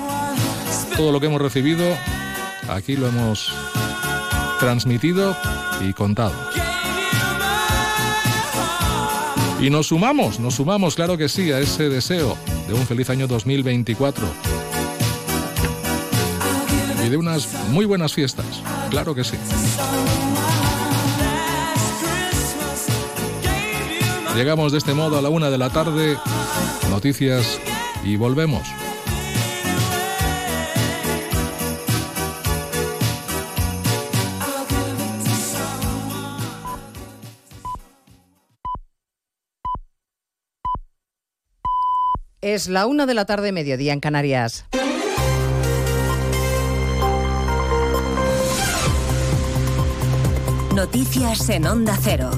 todo lo que hemos recibido aquí lo hemos transmitido y contado. Y nos sumamos, nos sumamos, claro que sí, a ese deseo de un feliz año 2024. y de unas muy buenas fiestas. Claro que sí. Llegamos de este modo a la una de la tarde. Noticias y volvemos. Es la una de la tarde, mediodía en Canarias. Noticias en Onda Cero.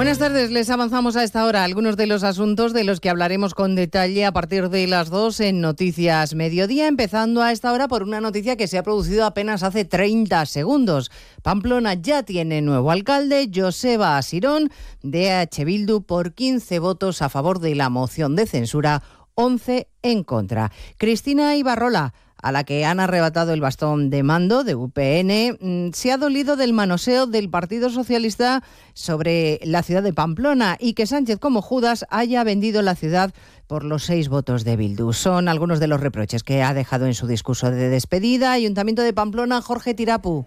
Buenas tardes, les avanzamos a esta hora algunos de los asuntos de los que hablaremos con detalle a partir de las dos en Noticias Mediodía, empezando a esta hora por una noticia que se ha producido apenas hace 30 segundos. Pamplona ya tiene nuevo alcalde, Joseba Asirón, de H. Bildu, por 15 votos a favor de la moción de censura, 11 en contra. Cristina Ibarrola a la que han arrebatado el bastón de mando de UPN, mm, se ha dolido del manoseo del Partido Socialista sobre la ciudad de Pamplona y que Sánchez como Judas haya vendido la ciudad por los seis votos de Bildu. Son algunos de los reproches que ha dejado en su discurso de despedida. Ayuntamiento de Pamplona, Jorge Tirapu.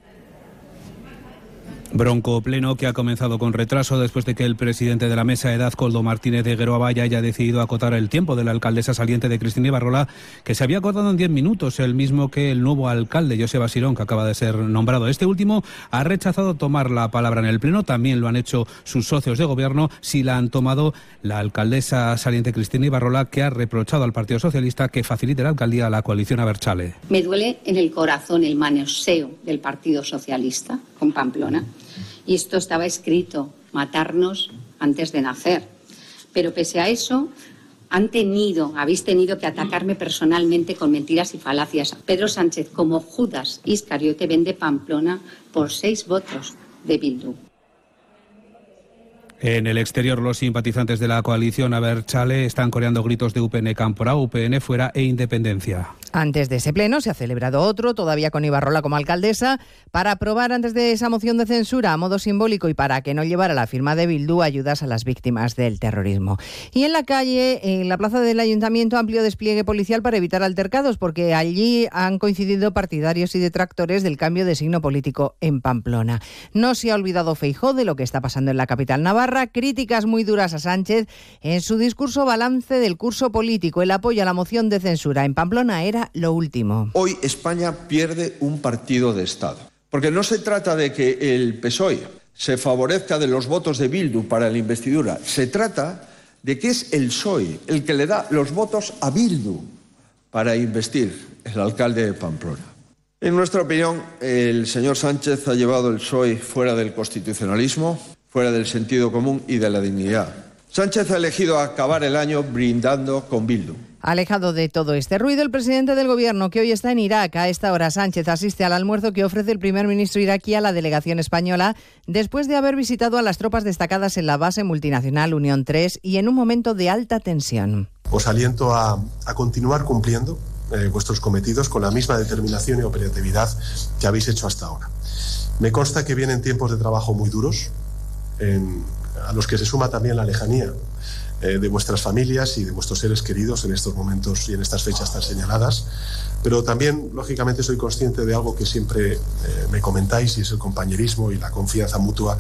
Bronco pleno que ha comenzado con retraso después de que el presidente de la mesa edad, Coldo Martínez de Gueroabaya, haya decidido acotar el tiempo de la alcaldesa saliente de Cristina Ibarrola, que se había acotado en 10 minutos, el mismo que el nuevo alcalde, José Basirón, que acaba de ser nombrado. Este último ha rechazado tomar la palabra en el pleno, también lo han hecho sus socios de gobierno, si la han tomado la alcaldesa saliente Cristina Ibarrola, que ha reprochado al Partido Socialista que facilite la alcaldía a la coalición Aberchale. Me duele en el corazón el manoseo del Partido Socialista con Pamplona y esto estaba escrito, matarnos antes de nacer. Pero pese a eso, han tenido, habéis tenido que atacarme personalmente con mentiras y falacias. Pedro Sánchez, como Judas Iscariote, vende Pamplona por seis votos de Bildu. En el exterior, los simpatizantes de la coalición Aberchale están coreando gritos de UPN Campora, UPN fuera e independencia. Antes de ese pleno se ha celebrado otro, todavía con Ibarrola como alcaldesa, para aprobar antes de esa moción de censura a modo simbólico y para que no llevara la firma de Bildu ayudas a las víctimas del terrorismo. Y en la calle, en la plaza del ayuntamiento, amplio despliegue policial para evitar altercados, porque allí han coincidido partidarios y detractores del cambio de signo político en Pamplona. No se ha olvidado Feijó de lo que está pasando en la capital navarra críticas muy duras a Sánchez en su discurso balance del curso político. El apoyo a la moción de censura en Pamplona era lo último. Hoy España pierde un partido de Estado. Porque no se trata de que el PSOE se favorezca de los votos de Bildu para la investidura. Se trata de que es el PSOE el que le da los votos a Bildu para investir el alcalde de Pamplona. En nuestra opinión, el señor Sánchez ha llevado el PSOE fuera del constitucionalismo, fuera del sentido común y de la dignidad. Sánchez ha elegido acabar el año brindando con Bildu. Alejado de todo este ruido, el presidente del gobierno, que hoy está en Irak, a esta hora Sánchez asiste al almuerzo que ofrece el primer ministro iraquí a la delegación española, después de haber visitado a las tropas destacadas en la base multinacional Unión 3 y en un momento de alta tensión. Os aliento a, continuar cumpliendo eh, vuestros cometidos con la misma determinación y operatividad que habéis hecho hasta ahora. Me consta que vienen tiempos de trabajo muy duros, a los que se suma también la lejanía eh, de vuestras familias y de vuestros seres queridos en estos momentos y en estas fechas tan señaladas. Pero también, lógicamente, soy consciente de algo que siempre eh, me comentáis y es el compañerismo y la confianza mutua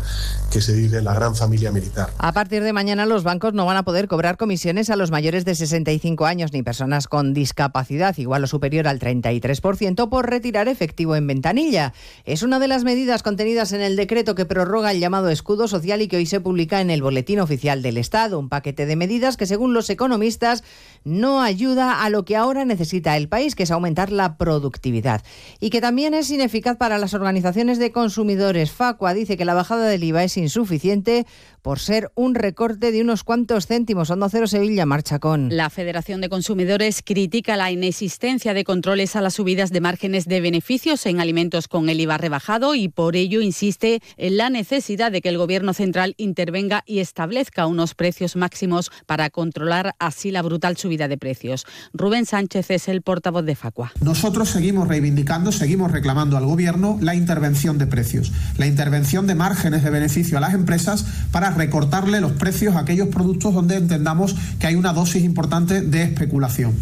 que se vive en la gran familia militar. A partir de mañana los bancos no van a poder cobrar comisiones a los mayores de 65 años ni personas con discapacidad igual o superior al 33% por retirar efectivo en ventanilla. Es una de las medidas contenidas en el decreto que prorroga el llamado escudo social y que hoy se publica en el Boletín Oficial del Estado, un paquete de medidas que según los economistas no ayuda a lo que ahora necesita el país, que es aumentar la productividad y que también es ineficaz para las organizaciones de consumidores. Facua dice que la bajada del IVA es insuficiente por ser un recorte de unos cuantos céntimos. Onda Cero Sevilla marcha con. La Federación de Consumidores critica la inexistencia de controles a las subidas de márgenes de beneficios en alimentos con el IVA rebajado y por ello insiste en la necesidad de que el Gobierno central intervenga y establezca unos precios máximos para controlar así la brutal subida de precios. Rubén Sánchez es el portavoz de Facua. Nosotros seguimos reivindicando, seguimos reclamando al Gobierno la intervención de precios, la intervención de márgenes de beneficio a las empresas para recortarle los precios a aquellos productos donde entendamos que hay una dosis importante de especulación.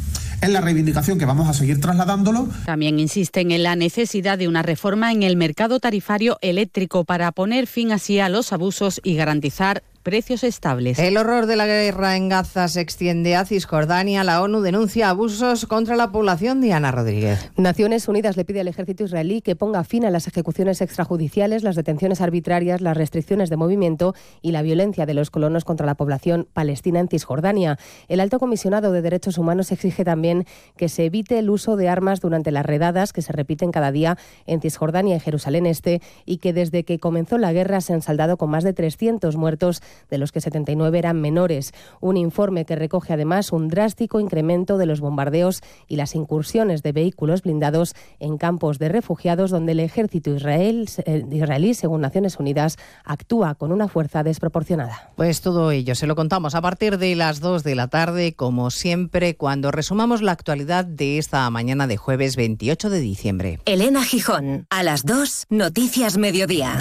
es la reivindicación que vamos a seguir trasladándolo. También insisten en la necesidad de una reforma en el mercado tarifario eléctrico para poner fin así a los abusos y garantizar precios estables. El horror de la guerra en Gaza se extiende a Cisjordania. La ONU denuncia abusos contra la población. Diana Rodríguez. Naciones Unidas le pide al ejército israelí que ponga fin a las ejecuciones extrajudiciales, las detenciones arbitrarias, las restricciones de movimiento y la violencia de los colonos contra la población palestina en Cisjordania. El alto comisionado de Derechos Humanos exige también que se evite el uso de armas durante las redadas que se repiten cada día en Cisjordania y Jerusalén Este y que desde que comenzó la guerra se han saldado con más de 300 muertos de los que 79 eran menores. Un informe que recoge además un drástico incremento de los bombardeos y las incursiones de vehículos blindados en campos de refugiados donde el ejército israel, eh, israelí, según Naciones Unidas, actúa con una fuerza desproporcionada. Pues todo ello se lo contamos a partir de las 2 de la tarde, como siempre, cuando resumamos la actualidad de esta mañana de jueves 28 de diciembre. Elena Gijón, a las 2, Noticias Mediodía.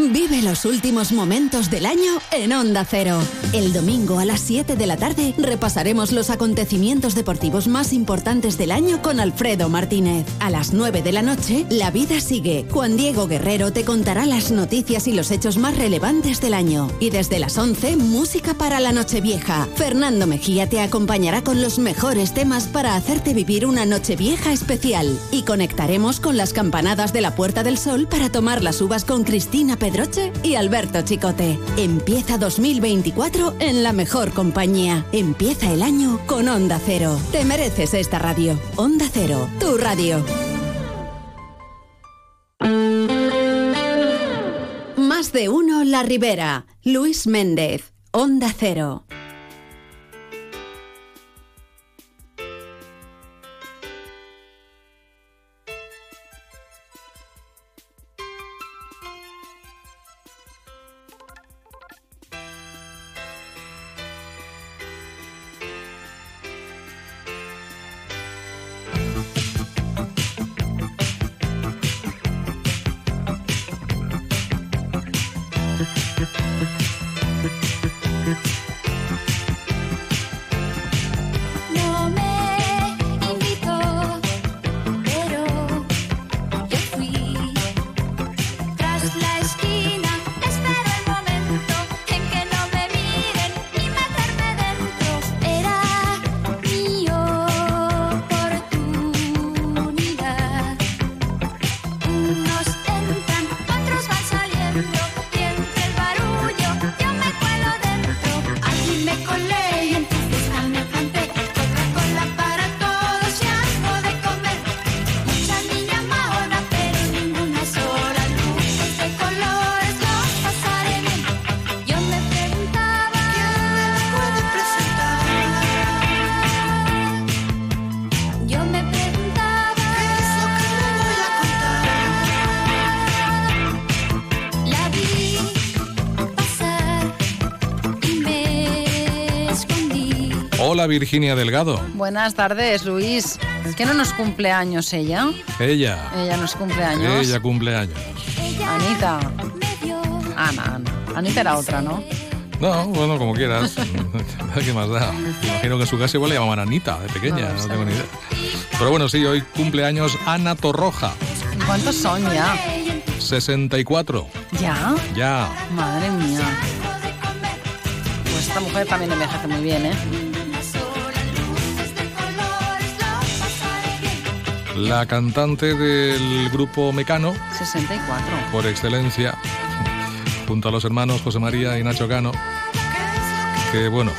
Vive los últimos momentos del año en Onda Cero. El domingo a las 7 de la tarde repasaremos los acontecimientos deportivos más importantes del año con Alfredo Martínez. A las 9 de la noche, La vida sigue. Juan Diego Guerrero te contará las noticias y los hechos más relevantes del año. Y desde las 11, música para la Nochevieja. Fernando Mejía te acompañará con los mejores temas para hacerte vivir una Nochevieja especial. Y conectaremos con las campanadas de la Puerta del Sol para tomar las uvas con Cristina Pedroche y Alberto Chicote. Empieza 2024 en la mejor compañía. Empieza el año con Onda Cero. Te mereces esta radio. Onda Cero, tu radio. Más de uno La Ribera. Luis Méndez. Onda Cero. Virginia Delgado. Buenas tardes, Luis. ¿Que no nos cumple años ella? Ella. Ella nos cumple años. Ella cumple años. Anita. Ana, Ana. Anita era otra, ¿no? No, bueno, como quieras. ¿Qué más da? Me Imagino que en su casa igual le llamaban Anita de pequeña, no, tengo ni idea. Pero bueno, sí, hoy cumpleaños Ana Torroja, ¿Cuántos son ya? 64. ¿Ya? Ya. Madre mía. Pues esta mujer también envejece muy bien, ¿eh? La cantante del grupo Mecano, 64. por excelencia, junto a los hermanos José María y Nacho Cano, que bueno,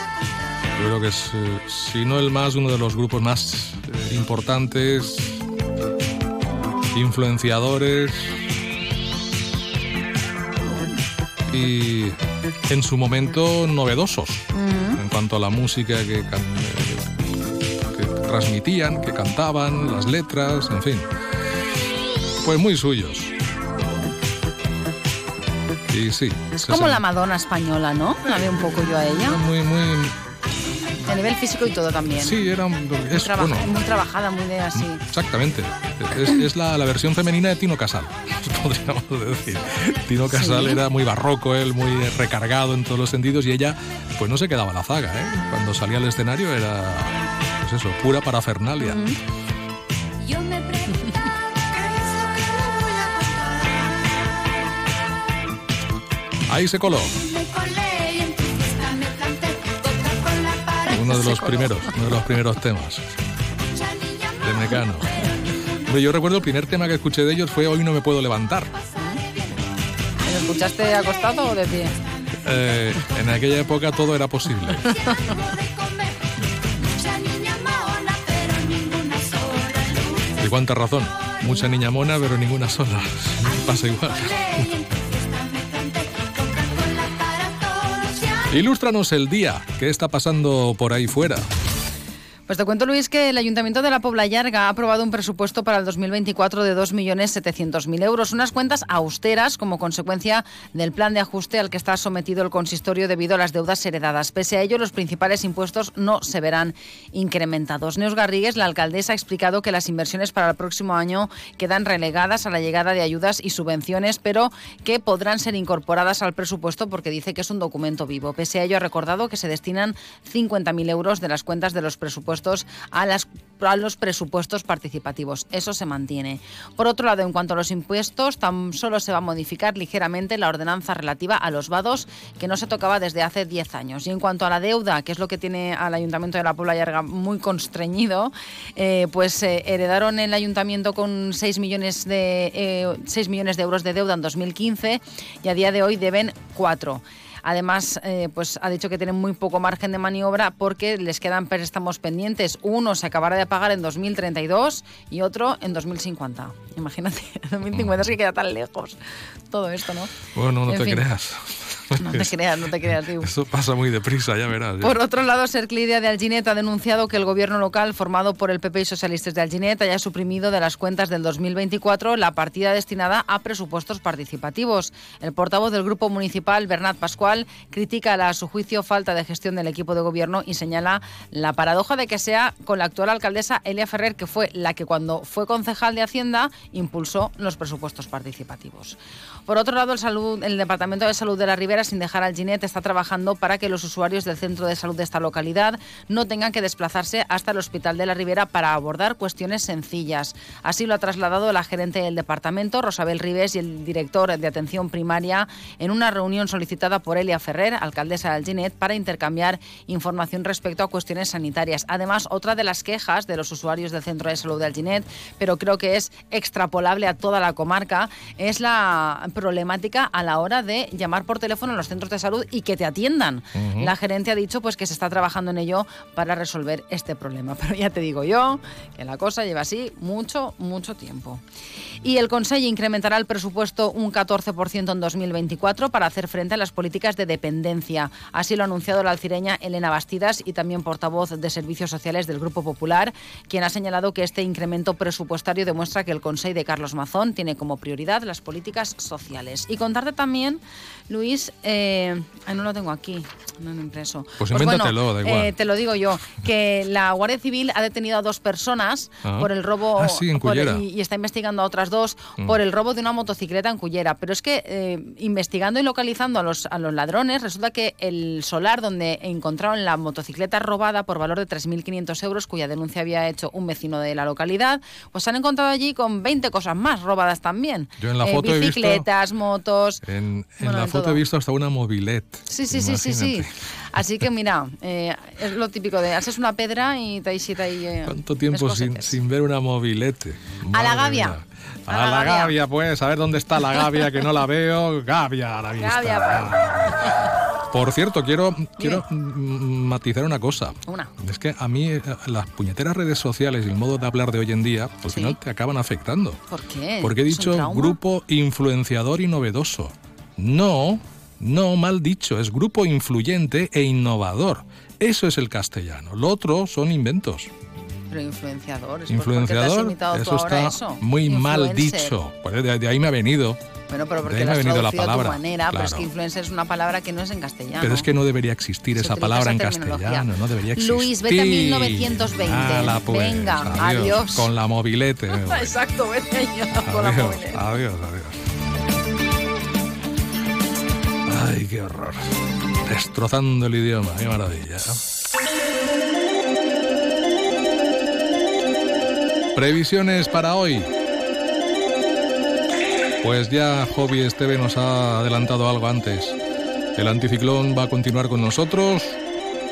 yo creo que es, eh, si no el más, uno de los grupos más eh, importantes, influenciadores. Y en su momento novedosos. En cuanto a la música que, transmitían, que cantaban, las letras, en fin. Pues muy suyos. Y sí, Es como la Madonna española, ¿no? La veo un poco yo a ella. Muy, muy... En nivel físico y todo también. Sí, era un- es, Traba- bueno, muy trabajada, muy de así. exactamente. Es, es la, la versión femenina de Tino Casal, podríamos decir. Tino Casal Sí. era muy barroco, él muy recargado en todos los sentidos y ella pues no se quedaba a la zaga, ¿eh? Cuando salía al escenario era, pues eso, pura parafernalia. Yo me a Ahí se coló, uno de los primeros, uno de los primeros temas de Mecano. Hombre, yo recuerdo el primer tema que escuché de ellos fue Hoy no me puedo levantar. ¿Lo escuchaste acostado o de pie? Eh, en aquella época todo era posible. Cuánta razón. Mucha niña mona, pero ninguna sola. Pasa igual. Ilústranos el día. ¿Qué está pasando por ahí fuera? Pues te cuento, Luis, que el Ayuntamiento de la Pobla Llarga ha aprobado un presupuesto para el 2024 de 2.700.000 euros, unas cuentas austeras como consecuencia del plan de ajuste al que está sometido el consistorio debido a las deudas heredadas. Pese a ello, los principales impuestos no se verán incrementados. Neus Garrigues, la alcaldesa, ha explicado que las inversiones para el próximo año quedan relegadas a la llegada de ayudas y subvenciones, pero que podrán ser incorporadas al presupuesto porque dice que es un documento vivo. Pese a ello, ha recordado que se destinan 50.000 euros de las cuentas de los presupuestos a, las, a los presupuestos participativos. Eso se mantiene. Por otro lado, en cuanto a los impuestos, tan solo se va a modificar ligeramente la ordenanza relativa a los vados, que no se tocaba desde hace 10 años. Y en cuanto a la deuda, que es lo que tiene al Ayuntamiento de la Puebla Llarga muy constreñido, eh, pues eh, heredaron el Ayuntamiento con 6 millones, de, eh, 6 millones de euros de deuda en 2015 y a día de hoy deben 4. Además, eh, pues ha dicho que tienen muy poco margen de maniobra porque les quedan préstamos pendientes. Uno se acabará de pagar en 2032 y otro en 2050. Imagínate, 2050 es que queda tan lejos todo esto, ¿no? Bueno, no En te fin. creas. No te creas, no te creas, tío. Eso pasa muy deprisa, ya verás. ya. Por otro lado, Serclidia de Alginet ha denunciado que el gobierno local, formado por el PP y socialistas de Alginet, haya suprimido de las cuentas del 2024 la partida destinada a presupuestos participativos. El portavoz del grupo municipal, Bernat Pascual, critica la, a su juicio, falta de gestión del equipo de gobierno y señala la paradoja de que sea con la actual alcaldesa Elia Ferrer, que fue la que cuando fue concejal de Hacienda impulsó los presupuestos participativos. Por otro lado, el, salud, el Departamento de Salud de la Ribera, sin dejar al Ginet, está trabajando para que los usuarios del centro de salud de esta localidad no tengan que desplazarse hasta el Hospital de la Ribera para abordar cuestiones sencillas. Así lo ha trasladado la gerente del departamento, Rosabel Ribes, y el director de atención primaria en una reunión solicitada por Elia Ferrer, alcaldesa de Alginet, para intercambiar información respecto a cuestiones sanitarias. Además, otra de las quejas de los usuarios del centro de salud de Alginet, pero creo que es extrapolable a toda la comarca, es la problemática a la hora de llamar por teléfono a los centros de salud y que te atiendan. La gerente ha dicho pues que se está trabajando en ello para resolver este problema. Pero ya te digo yo que la cosa lleva así mucho, mucho tiempo. Y el Consejo incrementará el presupuesto un 14% en 2024 para hacer frente a las políticas de dependencia. Así lo ha anunciado la alcireña Elena Bastidas y también portavoz de Servicios Sociales del Grupo Popular, quien ha señalado que este incremento presupuestario demuestra que el Consejo de Carlos Mazón tiene como prioridad las políticas sociales. Y contarte también, Luis, eh, no lo tengo aquí, no lo impreso. Pues invéntatelo, bueno, da igual. eh, te lo digo yo, que la Guardia Civil ha detenido a dos personas Ah. por el robo Ah, sí, en por- Cullera. y, y está investigando a otras dos Mm. por el robo de una motocicleta en Cullera. Pero es que eh, investigando y localizando a los, a los ladrones, resulta que el solar donde encontraron la motocicleta robada por valor de 3.500 euros, cuya denuncia había hecho un vecino de la localidad, pues se han encontrado allí con 20 cosas más robadas también. Yo en la foto he visto- bicicletas, motos. En, en Bueno, la foto todo. he visto hasta una mobilet. Sí, sí, sí, sí, sí. Así que mira, eh, es lo típico de haces una pedra y te ahí ahí. eh, ¿Cuánto tiempo sin, sin ver una mobilete? A la gavia. mía. A A, la gavia. gavia, pues, a ver dónde está la gavia, que no la veo. Gavia a la vista. Gavia, pues. Por cierto, quiero, quiero mm, matizar una cosa. Una. Es que a mí eh, las puñeteras redes sociales y el modo de hablar de hoy en día, al final te acaban afectando. ¿Por qué? Porque he ¿Es un dicho grupo influenciador y novedoso. No, no, mal dicho, es grupo influyente e innovador. Eso es el castellano. Lo otro son inventos. Pero influenciador. es Influenciador, Pues, ¿por qué te has imitado tú eso está eso? muy mal dicho. Pues de, de ahí me ha venido. Bueno, pero De porque ahí me lo ha has venido la tu palabra, manera, pero es claro. que influencer es una palabra que no es en castellano. Pero es que no debería existir Se esa palabra esa en castellano, no debería existir. Luis, vete a 1920. Ala, pues, Venga, adiós. adiós. Con la mobilete. Exacto, vete ya con la Adiós, movilidad. adiós, adiós. Ay, qué horror. Destrozando el idioma, qué maravilla. Previsiones para hoy. Pues ya Hobby Esteve nos ha adelantado algo antes. El anticiclón va a continuar con nosotros.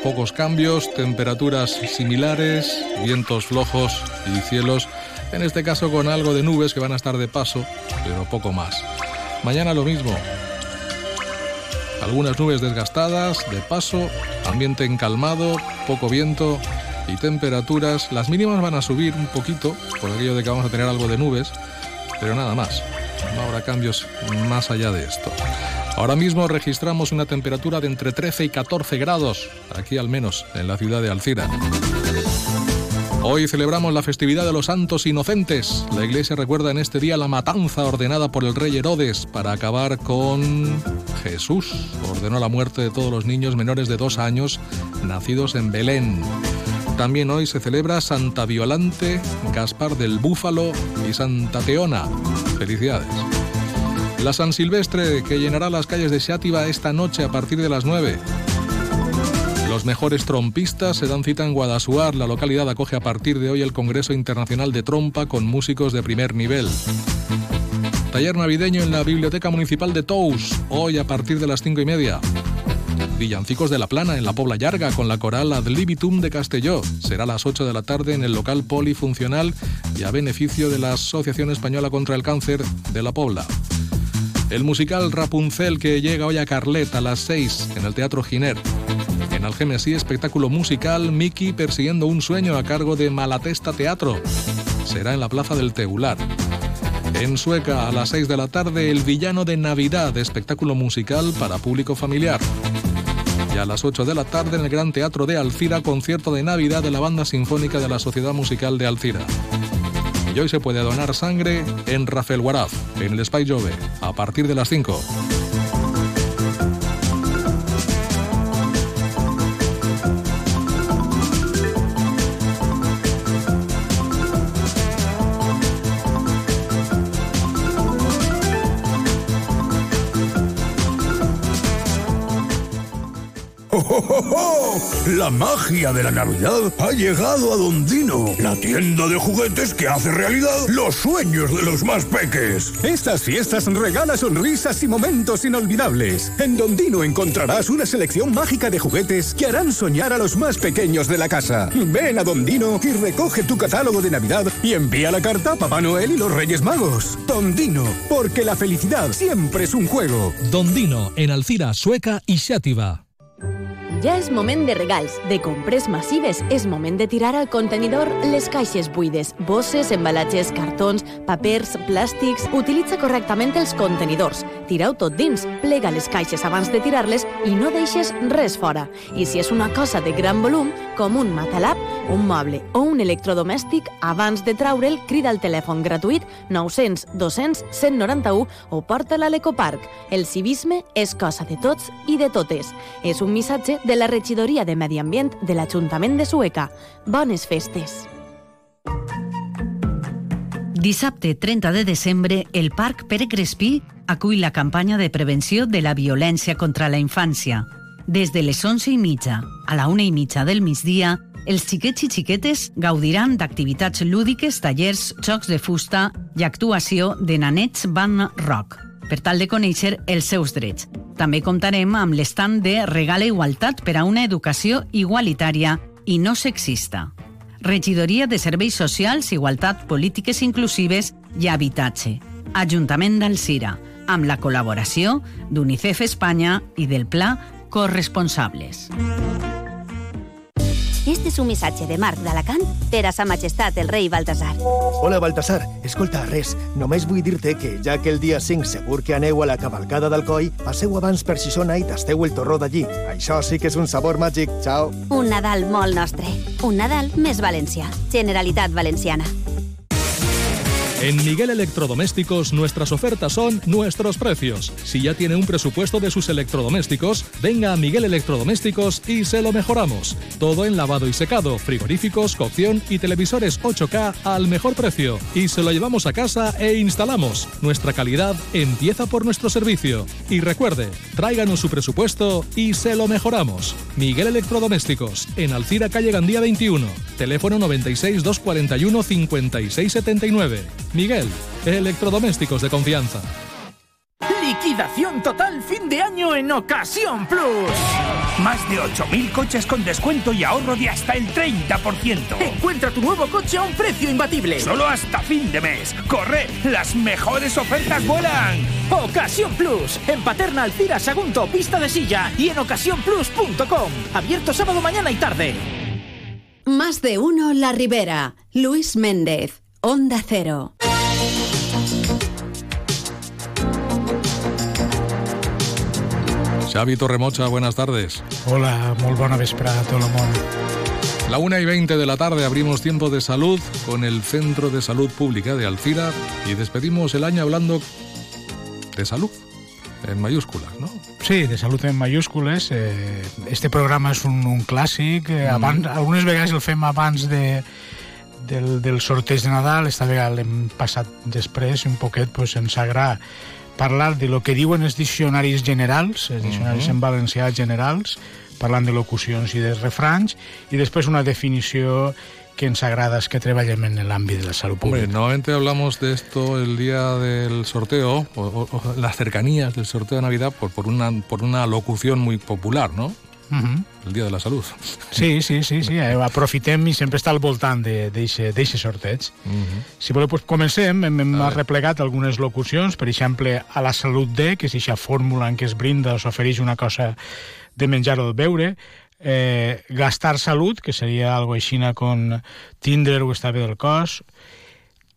Pocos cambios, temperaturas similares, vientos flojos y cielos, en este caso con algo de nubes que van a estar de paso, pero poco más. Mañana lo mismo. Algunas nubes desgastadas, de paso, ambiente encalmado, poco viento y temperaturas. Las mínimas van a subir un poquito, por aquello de que vamos a tener algo de nubes, pero nada más. No habrá cambios más allá de esto. Ahora mismo registramos una temperatura de entre 13 y 14 grados, aquí al menos, en la ciudad de Alcira. Hoy celebramos la festividad de los santos inocentes. La iglesia recuerda en este día la matanza ordenada por el rey Herodes para acabar con Jesús. Ordenó la muerte de todos los niños menores de dos años nacidos en Belén. También hoy se celebra Santa Violante, Gaspar del Búfalo y Santa Teona. Felicidades. La San Silvestre que llenará las calles de Xátiva esta noche a partir de las 9. Los mejores trompistas se dan cita en Guadasuar. La localidad acoge a partir de hoy el Congreso Internacional de Trompa con músicos de primer nivel. Taller navideño en la Biblioteca Municipal de Tous, hoy a partir de las cinco y media. Villancicos de la Plana en la Pobla Llarga con la coral Ad Libitum de Castelló. Será a las 8 de la tarde en el local polifuncional y a beneficio de la Asociación Española contra el Cáncer de la Pobla. El musical Rapunzel que llega hoy a Carlet a las 6 en el Teatro Giner. En Algemesí, espectáculo musical Mickey persiguiendo un sueño a cargo de Malatesta Teatro. Será en la Plaza del Teular. En Sueca, a las 6 de la tarde, El Villano de Navidad, espectáculo musical para público familiar. Y a las 8 de la tarde, en el Gran Teatro de Alcira, concierto de Navidad de la Banda Sinfónica de la Sociedad Musical de Alcira. Y hoy se puede donar sangre en Rafael Guaraz, en el Spy Jove, a partir de las 5. ¡Oh, oh, oh, oh! La magia de la Navidad ha llegado a Dondino, la tienda de juguetes que hace realidad los sueños de los más peques. Estas fiestas regala sonrisas y momentos inolvidables. En Dondino encontrarás una selección mágica de juguetes que harán soñar a los más pequeños de la casa. Ven a Dondino y recoge tu catálogo de Navidad y envía la carta a Papá Noel y los Reyes Magos. Dondino, porque la felicidad siempre es un juego. Dondino, en Alcira, Sueca i Xàtiva. Ja és moment de regals, de compres massives. És moment de tirar al contenidor les caixes buides, bosses, embalatges, cartons, papers, plàstics... Utilitza correctament els contenidors. Tira-ho tot dins, plega les caixes abans de tirar-les i no deixes res fora. I si és una cosa de gran volum, com un matalap, un moble o un electrodomèstic, abans de traure'l, crida al telèfon gratuït 900 200 191 o porta-la a l'Ecoparc. El civisme és cosa de tots i de totes. És un missatge de la regidoria de Medi Ambient de l'Ajuntament de Sueca. Bones festes! Dissabte 30 de desembre, el Parc Pere Crespí acull la campanya de prevenció de la violència contra la infància. Des de les 11 i mitja a la 1 i mitja del migdia, els xiquets i xiquetes gaudiran d'activitats lúdiques, tallers, jocs de fusta i actuació de nanets Van Rock, per tal de conèixer els seus drets. També comptarem amb l'estant de Regala Igualtat per a una educació igualitària i no sexista. Regidoria de Serveis Socials, Igualtat, Polítiques Inclusives i Habitatge. Ajuntament d'Alcira, amb la col·laboració d'UNICEF Espanya i del Pla Corresponsables. Este és un missatge de Marc d'Alacant per a sa majestat el rei Baltasar. Hola, Baltasar. Escolta, res, només vull dir-te que ja que el dia 5 segur que aneu a la cavalcada d'Alcoi, passeu abans per Xixona i tasteu el torró d'allí. Això sí que és un sabor màgic. Ciao. Un Nadal molt nostre. Un Nadal més valencià. Generalitat Valenciana. En Miguel Electrodomésticos nuestras ofertas son nuestros precios. Si ya tiene un presupuesto de sus electrodomésticos, venga a Miguel Electrodomésticos y se lo mejoramos. Todo en lavado y secado, frigoríficos, cocción y televisores 8K al mejor precio. Y se lo llevamos a casa e instalamos. Nuestra calidad empieza por nuestro servicio. Y recuerde, tráiganos su presupuesto y se lo mejoramos. Miguel Electrodomésticos, en Alcira Calle Gandía 21. Teléfono 96 241 5679. Miguel, electrodomésticos de confianza. Liquidación total fin de año en Ocasión Plus. Más de 8.000 coches con descuento y ahorro de hasta el 30%. Encuentra tu nuevo coche a un precio imbatible. Solo hasta fin de mes. ¡Corre! ¡Las mejores ofertas vuelan! Ocasión Plus. En Paterna Alcira Sagunto, pista de silla y en ocasiónplus.com. Abierto sábado, mañana y tarde. Más de uno La Ribera. Luis Méndez. Onda Cero. Xavi Torremocha, buenas tardes. Hola, molt bona vesprada a tot el món. La 1 y 20 de la tarde abrimos tiempo de salud con el Centro de Salud Pública de Alcira y despedimos el año hablando de salud, en mayúsculas, ¿no? Sí, de salut en mayúscules. Eh, este programa és un, un clàssic. Eh, abans, Algunes vegades el fem abans de, del, del sorteig de Nadal, esta vegada l'hem passat després un poquet pues, ens agrada parlar de lo que diuen els diccionaris generals, els diccionaris Mhm. en valencià generals, parlant de locucions i de refranys, i després una definició que ens agrada és que treballem en l'àmbit de la salut Hombre, pública. normalmente hablamos de esto el día del sorteo, o, o- o las cercanías del sorteo de Navidad, por, por, una, por una locución muy popular, ¿no? Mhm. El Día de la Salud. Sí, sí, sí, sí. Eh, aprofitem i sempre està al voltant de- d'eixe sorteig. Si voleu, pues, comencem. Hem, hem replegat algunes locucions, per exemple, a la salut de, que és aquesta fórmula en què es brinda o s'ofereix una cosa de menjar o de beure, eh, gastar salut, que seria algo així com tindre o estar bé del cos,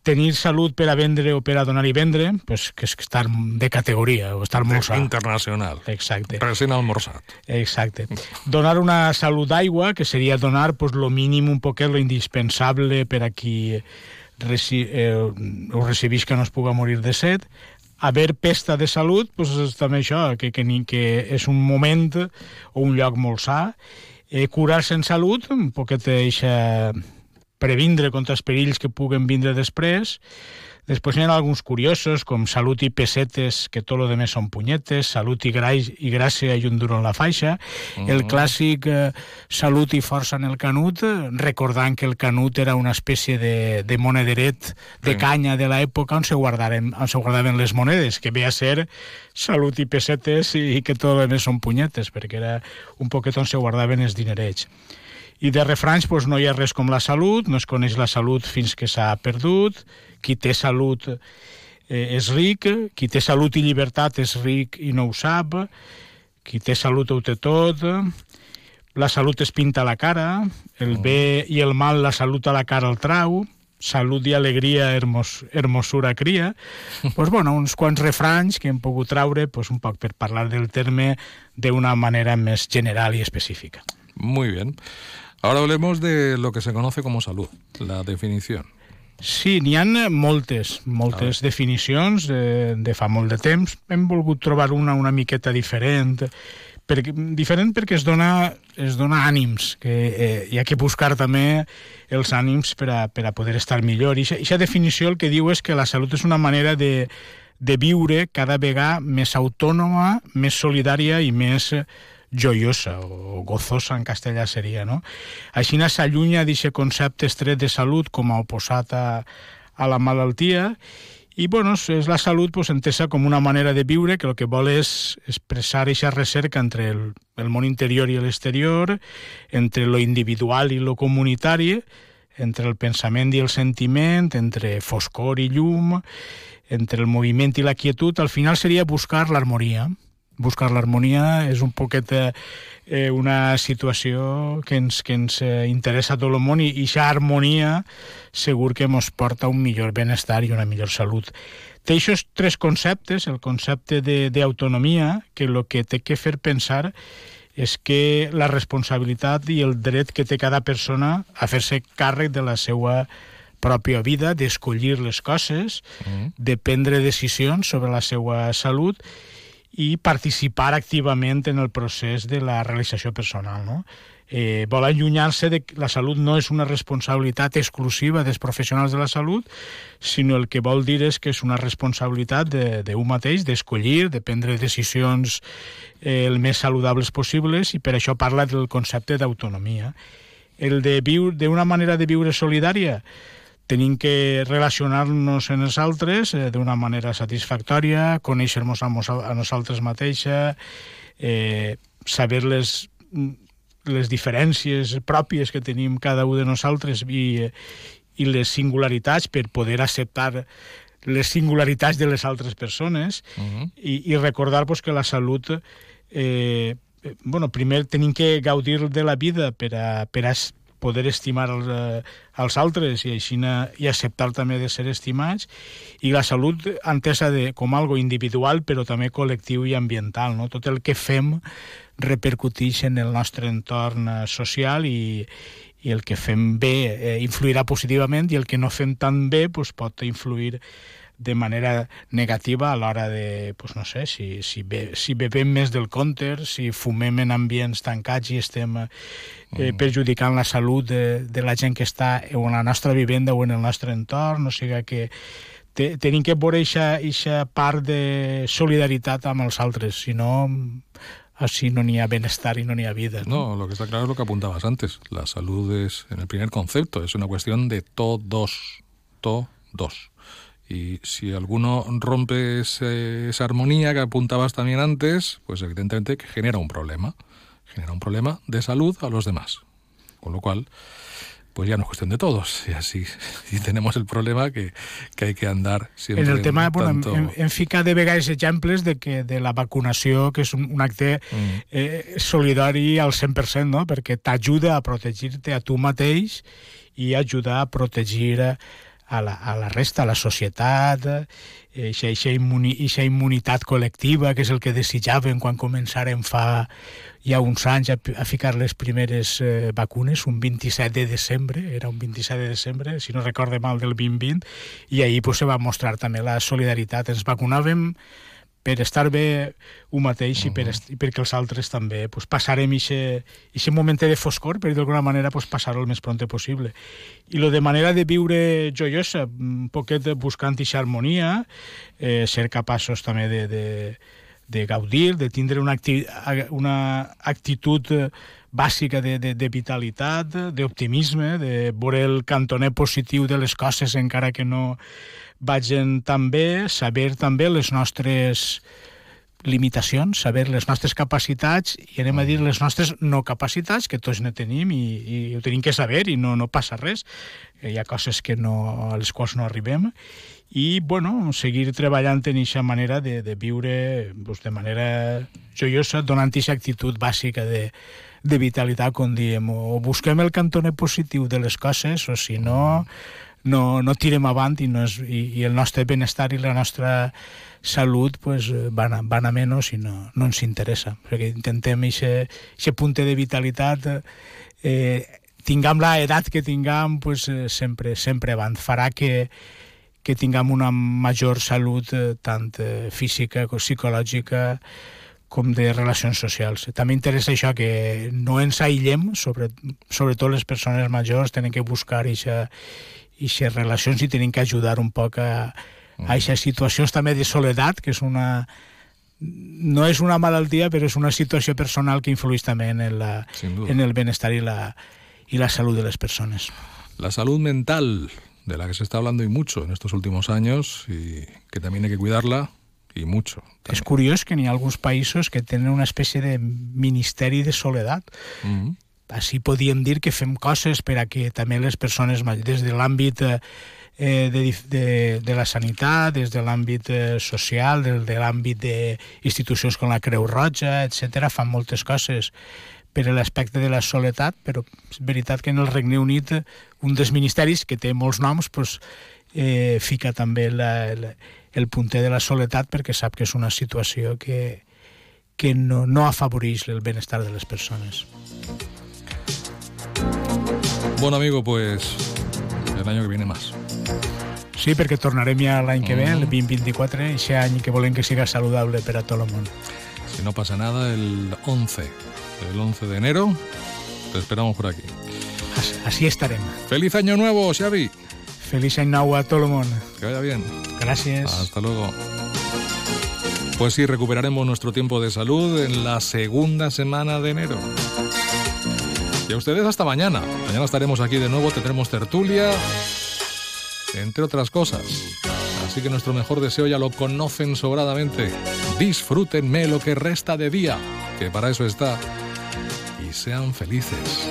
tenir salut per a vendre o per a donar i vendre, pues, que és estar de categoria o estar molt sa. Internacional. Exacte. Recién almorzado. Exacte. Donar una salut d'aigua, que seria donar pues, lo mínim, un poquet, lo indispensable per a qui reci eh, ho recibís que no es puga morir de set. Haver pesta de salut, pues, és també això, que, que, ni, que és un moment o un lloc molt sa. Eh, Curar-se en salut, un poquet eixa previndre contra els perills que puguen vindre després. Després hi ha alguns curiosos, com salut i pessetes, que tot lo de més són punyetes, salut i, grais, i gràcia i un duro en la faixa, el Mhm. clàssic eh, salut i força en el canut, eh, recordant que el canut era una espècie de, de monederet de Sí. canya de l'època on se, guardaren, on se guardaven les monedes, que ve a ser salut i pessetes i, i que tot lo de més són punyetes, perquè era un poquet on se guardaven els dinerets. I de refranys doncs, no hi ha res com la salut, no es coneix la salut fins que s'ha perdut, qui té salut eh, és ric, qui té salut i llibertat és ric i no ho sap, qui té salut ho té tot, la salut es pinta a la cara, el bé i el mal la salut a la cara el trau, salut i alegria, hermos, hermosura cria. pues, bueno, uns quants refranys que hem pogut traure pues, un poc per parlar del terme d'una manera més general i específica. Muy bien. Ahora hablemos de lo que se conoce como salud, la definición. Sí, n'hi ha moltes, moltes definicions de, de fa molt de temps. Hem volgut trobar una una miqueta diferent, perquè, diferent perquè es dona, es dona ànims, que eh, hi ha que buscar també els ànims per a, per a poder estar millor. I aquesta definició el que diu és que la salut és una manera de, de viure cada vegada més autònoma, més solidària i més eh, joiosa o gozosa en castellà seria, no? Així s'allunya d'aquest concepte estret de salut com a oposat a, a la malaltia i bueno, és la salut pues, entesa com una manera de viure que el que vol és expressar aquesta recerca entre el, el món interior i l'exterior, entre lo individual i lo comunitari, entre el pensament i el sentiment, entre foscor i llum, entre el moviment i la quietud, al final seria buscar l'harmonia, buscar l'harmonia és un poquet eh, una situació que ens, que ens eh, interessa a tot el món i aquesta harmonia segur que ens porta un millor benestar i una millor salut. Té aquests tres conceptes, el concepte d'autonomia, que el que té que fer pensar és que la responsabilitat i el dret que té cada persona a fer-se càrrec de la seva pròpia vida, d'escollir les coses, mm. de prendre decisions sobre la seva salut i participar activament en el procés de la realització personal. No? eh, vol allunyar-se de que la salut no és una responsabilitat exclusiva dels professionals de la salut, sinó el que vol dir és que és una responsabilitat d'un de, mateix, d'escollir, de prendre decisions eh, el més saludables possibles, i per això parla del concepte d'autonomia. El de viure d'una manera de viure solidària, tenim que relacionar-nos en els altres eh, d'una manera satisfactòria, conèixer-nos a, a nosaltres mateixa, eh, saber les les diferències pròpies que tenim cada un de nosaltres i, i les singularitats per poder acceptar les singularitats de les altres persones uh -huh. i, i recordar pues, que la salut eh, bueno, primer tenim que gaudir de la vida per a, per a poder estimar els, eh, els altres i així i acceptar també de ser estimats i la salut entesa de, com algo individual però també col·lectiu i ambiental no? tot el que fem repercuteix en el nostre entorn eh, social i, i el que fem bé eh, influirà positivament i el que no fem tan bé pues, pot influir de manera negativa a l'hora de, pues no sé, si, si, be, si bebem més del compte, si fumem en ambients tancats i estem eh, mm. perjudicant la salut de, de la gent que està en la nostra vivenda o en el nostre entorn, o sigui que te, tenim que veure aquesta part de solidaritat amb els altres, si no así no ni a bienestar y no ni a vida. ¿no? lo que está claro es lo que apuntabas antes. La salud es, en el primer concepto, es una cuestión de todos, todos. Y si alguno rompe esa armonía que apuntabas también antes, pues evidentemente que genera un problema. Genera un problema de salud a los demás. Con lo cual, pues ya no es cuestión de todos. Y así y tenemos el problema que, que hay que andar siempre... En el tema, en bueno, tanto... en, en fica de vegades exemples de, que, de la vacunació, que és un, un acte mm. eh, solidari al 100%, no? perquè t'ajuda a protegir-te a tu mateix i ajuda a protegir a la, a la resta, a la societat, aquesta immuni, immunitat col·lectiva, que és el que desitjaven quan començaren fa ja uns anys a, a ficar les primeres eh, vacunes, un 27 de desembre, era un 27 de desembre, si no recorde mal, del 2020, i ahir pues, se va mostrar també la solidaritat. Ens vacunàvem per estar bé un mateix uh -huh. i, per i perquè els altres també pues, passarem aquest moment de foscor, per d'alguna manera pues, passar-ho el més pront possible. I lo de manera de viure joiosa, un poquet buscant aquesta harmonia, eh, ser capaços també de, de, de gaudir, de tindre una, acti una actitud bàsica de, de, de vitalitat, d'optimisme, de veure el cantoner positiu de les coses encara que no vagin tan bé, saber també les nostres limitacions, saber les nostres capacitats i anem a dir les nostres no capacitats, que tots ne tenim i, i ho tenim que saber i no, no passa res. Hi ha coses que no, a les quals no arribem. I, bueno, seguir treballant en aquesta manera de, de viure pues, de manera joiosa, donant aquesta actitud bàsica de, de vitalitat, com diem, o busquem el cantoner positiu de les coses, o si no, no, no tirem avant i, no és, i, i el nostre benestar i la nostra salut pues, van, a, van a menys i no, no ens interessa. Perquè intentem aquest punt de vitalitat eh, tinguem la edat que tinguem pues, eh, sempre, sempre avant. Farà que, que tinguem una major salut eh, tant eh, física com psicològica com de relacions socials. També interessa això que no ens aïllem, sobre, sobretot les persones majors tenen que buscar aquesta aquestes relacions i tenim que ajudar un poc a, a aquestes situacions també de soledat, que és una no és una malaltia, però és una situació personal que influeix també en el, en el benestar i la, y la salud de las personas. La salud mental, de la que se está hablando y mucho en estos últimos años, y que también hay que cuidarla, y mucho. También. És curiós que n'hi ha alguns països que tenen una espècie de ministeri de soledat. Mm -hmm així podíem dir que fem coses per a que també les persones des de l'àmbit eh, eh, de, de, de la sanitat, des de l'àmbit eh, social, del, de l'àmbit d'institucions com la Creu Roja, etc. fan moltes coses per l'aspecte de la soledat, però és veritat que en el Regne Unit un dels ministeris, que té molts noms, pues, eh, fica també la, la, el punter de la soledat perquè sap que és una situació que, que no, no afavoreix el benestar de les persones. Bueno, amigo, pues el año que viene más. Sí, perquè tornarem ja l'any que ve, el 2024, i aquest any que volem que siga saludable per a tot el món. Si no pasa nada, el 11, el 11 de enero, te esperamos por aquí. Así, así estarem. ¡Feliz año nuevo, Xavi! Feliz any nou a tot el món. Que vaya bien. Gracias. Hasta luego. Pues sí, recuperaremos nuestro tiempo de salud en la segunda semana de enero. Y a ustedes hasta mañana. Mañana estaremos aquí de nuevo, tendremos tertulia, entre otras cosas. Así que nuestro mejor deseo ya lo conocen sobradamente. Disfrútenme lo que resta de día, que para eso está. Y sean felices.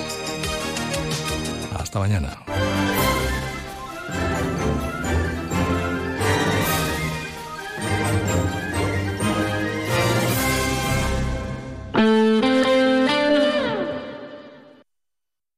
Hasta mañana.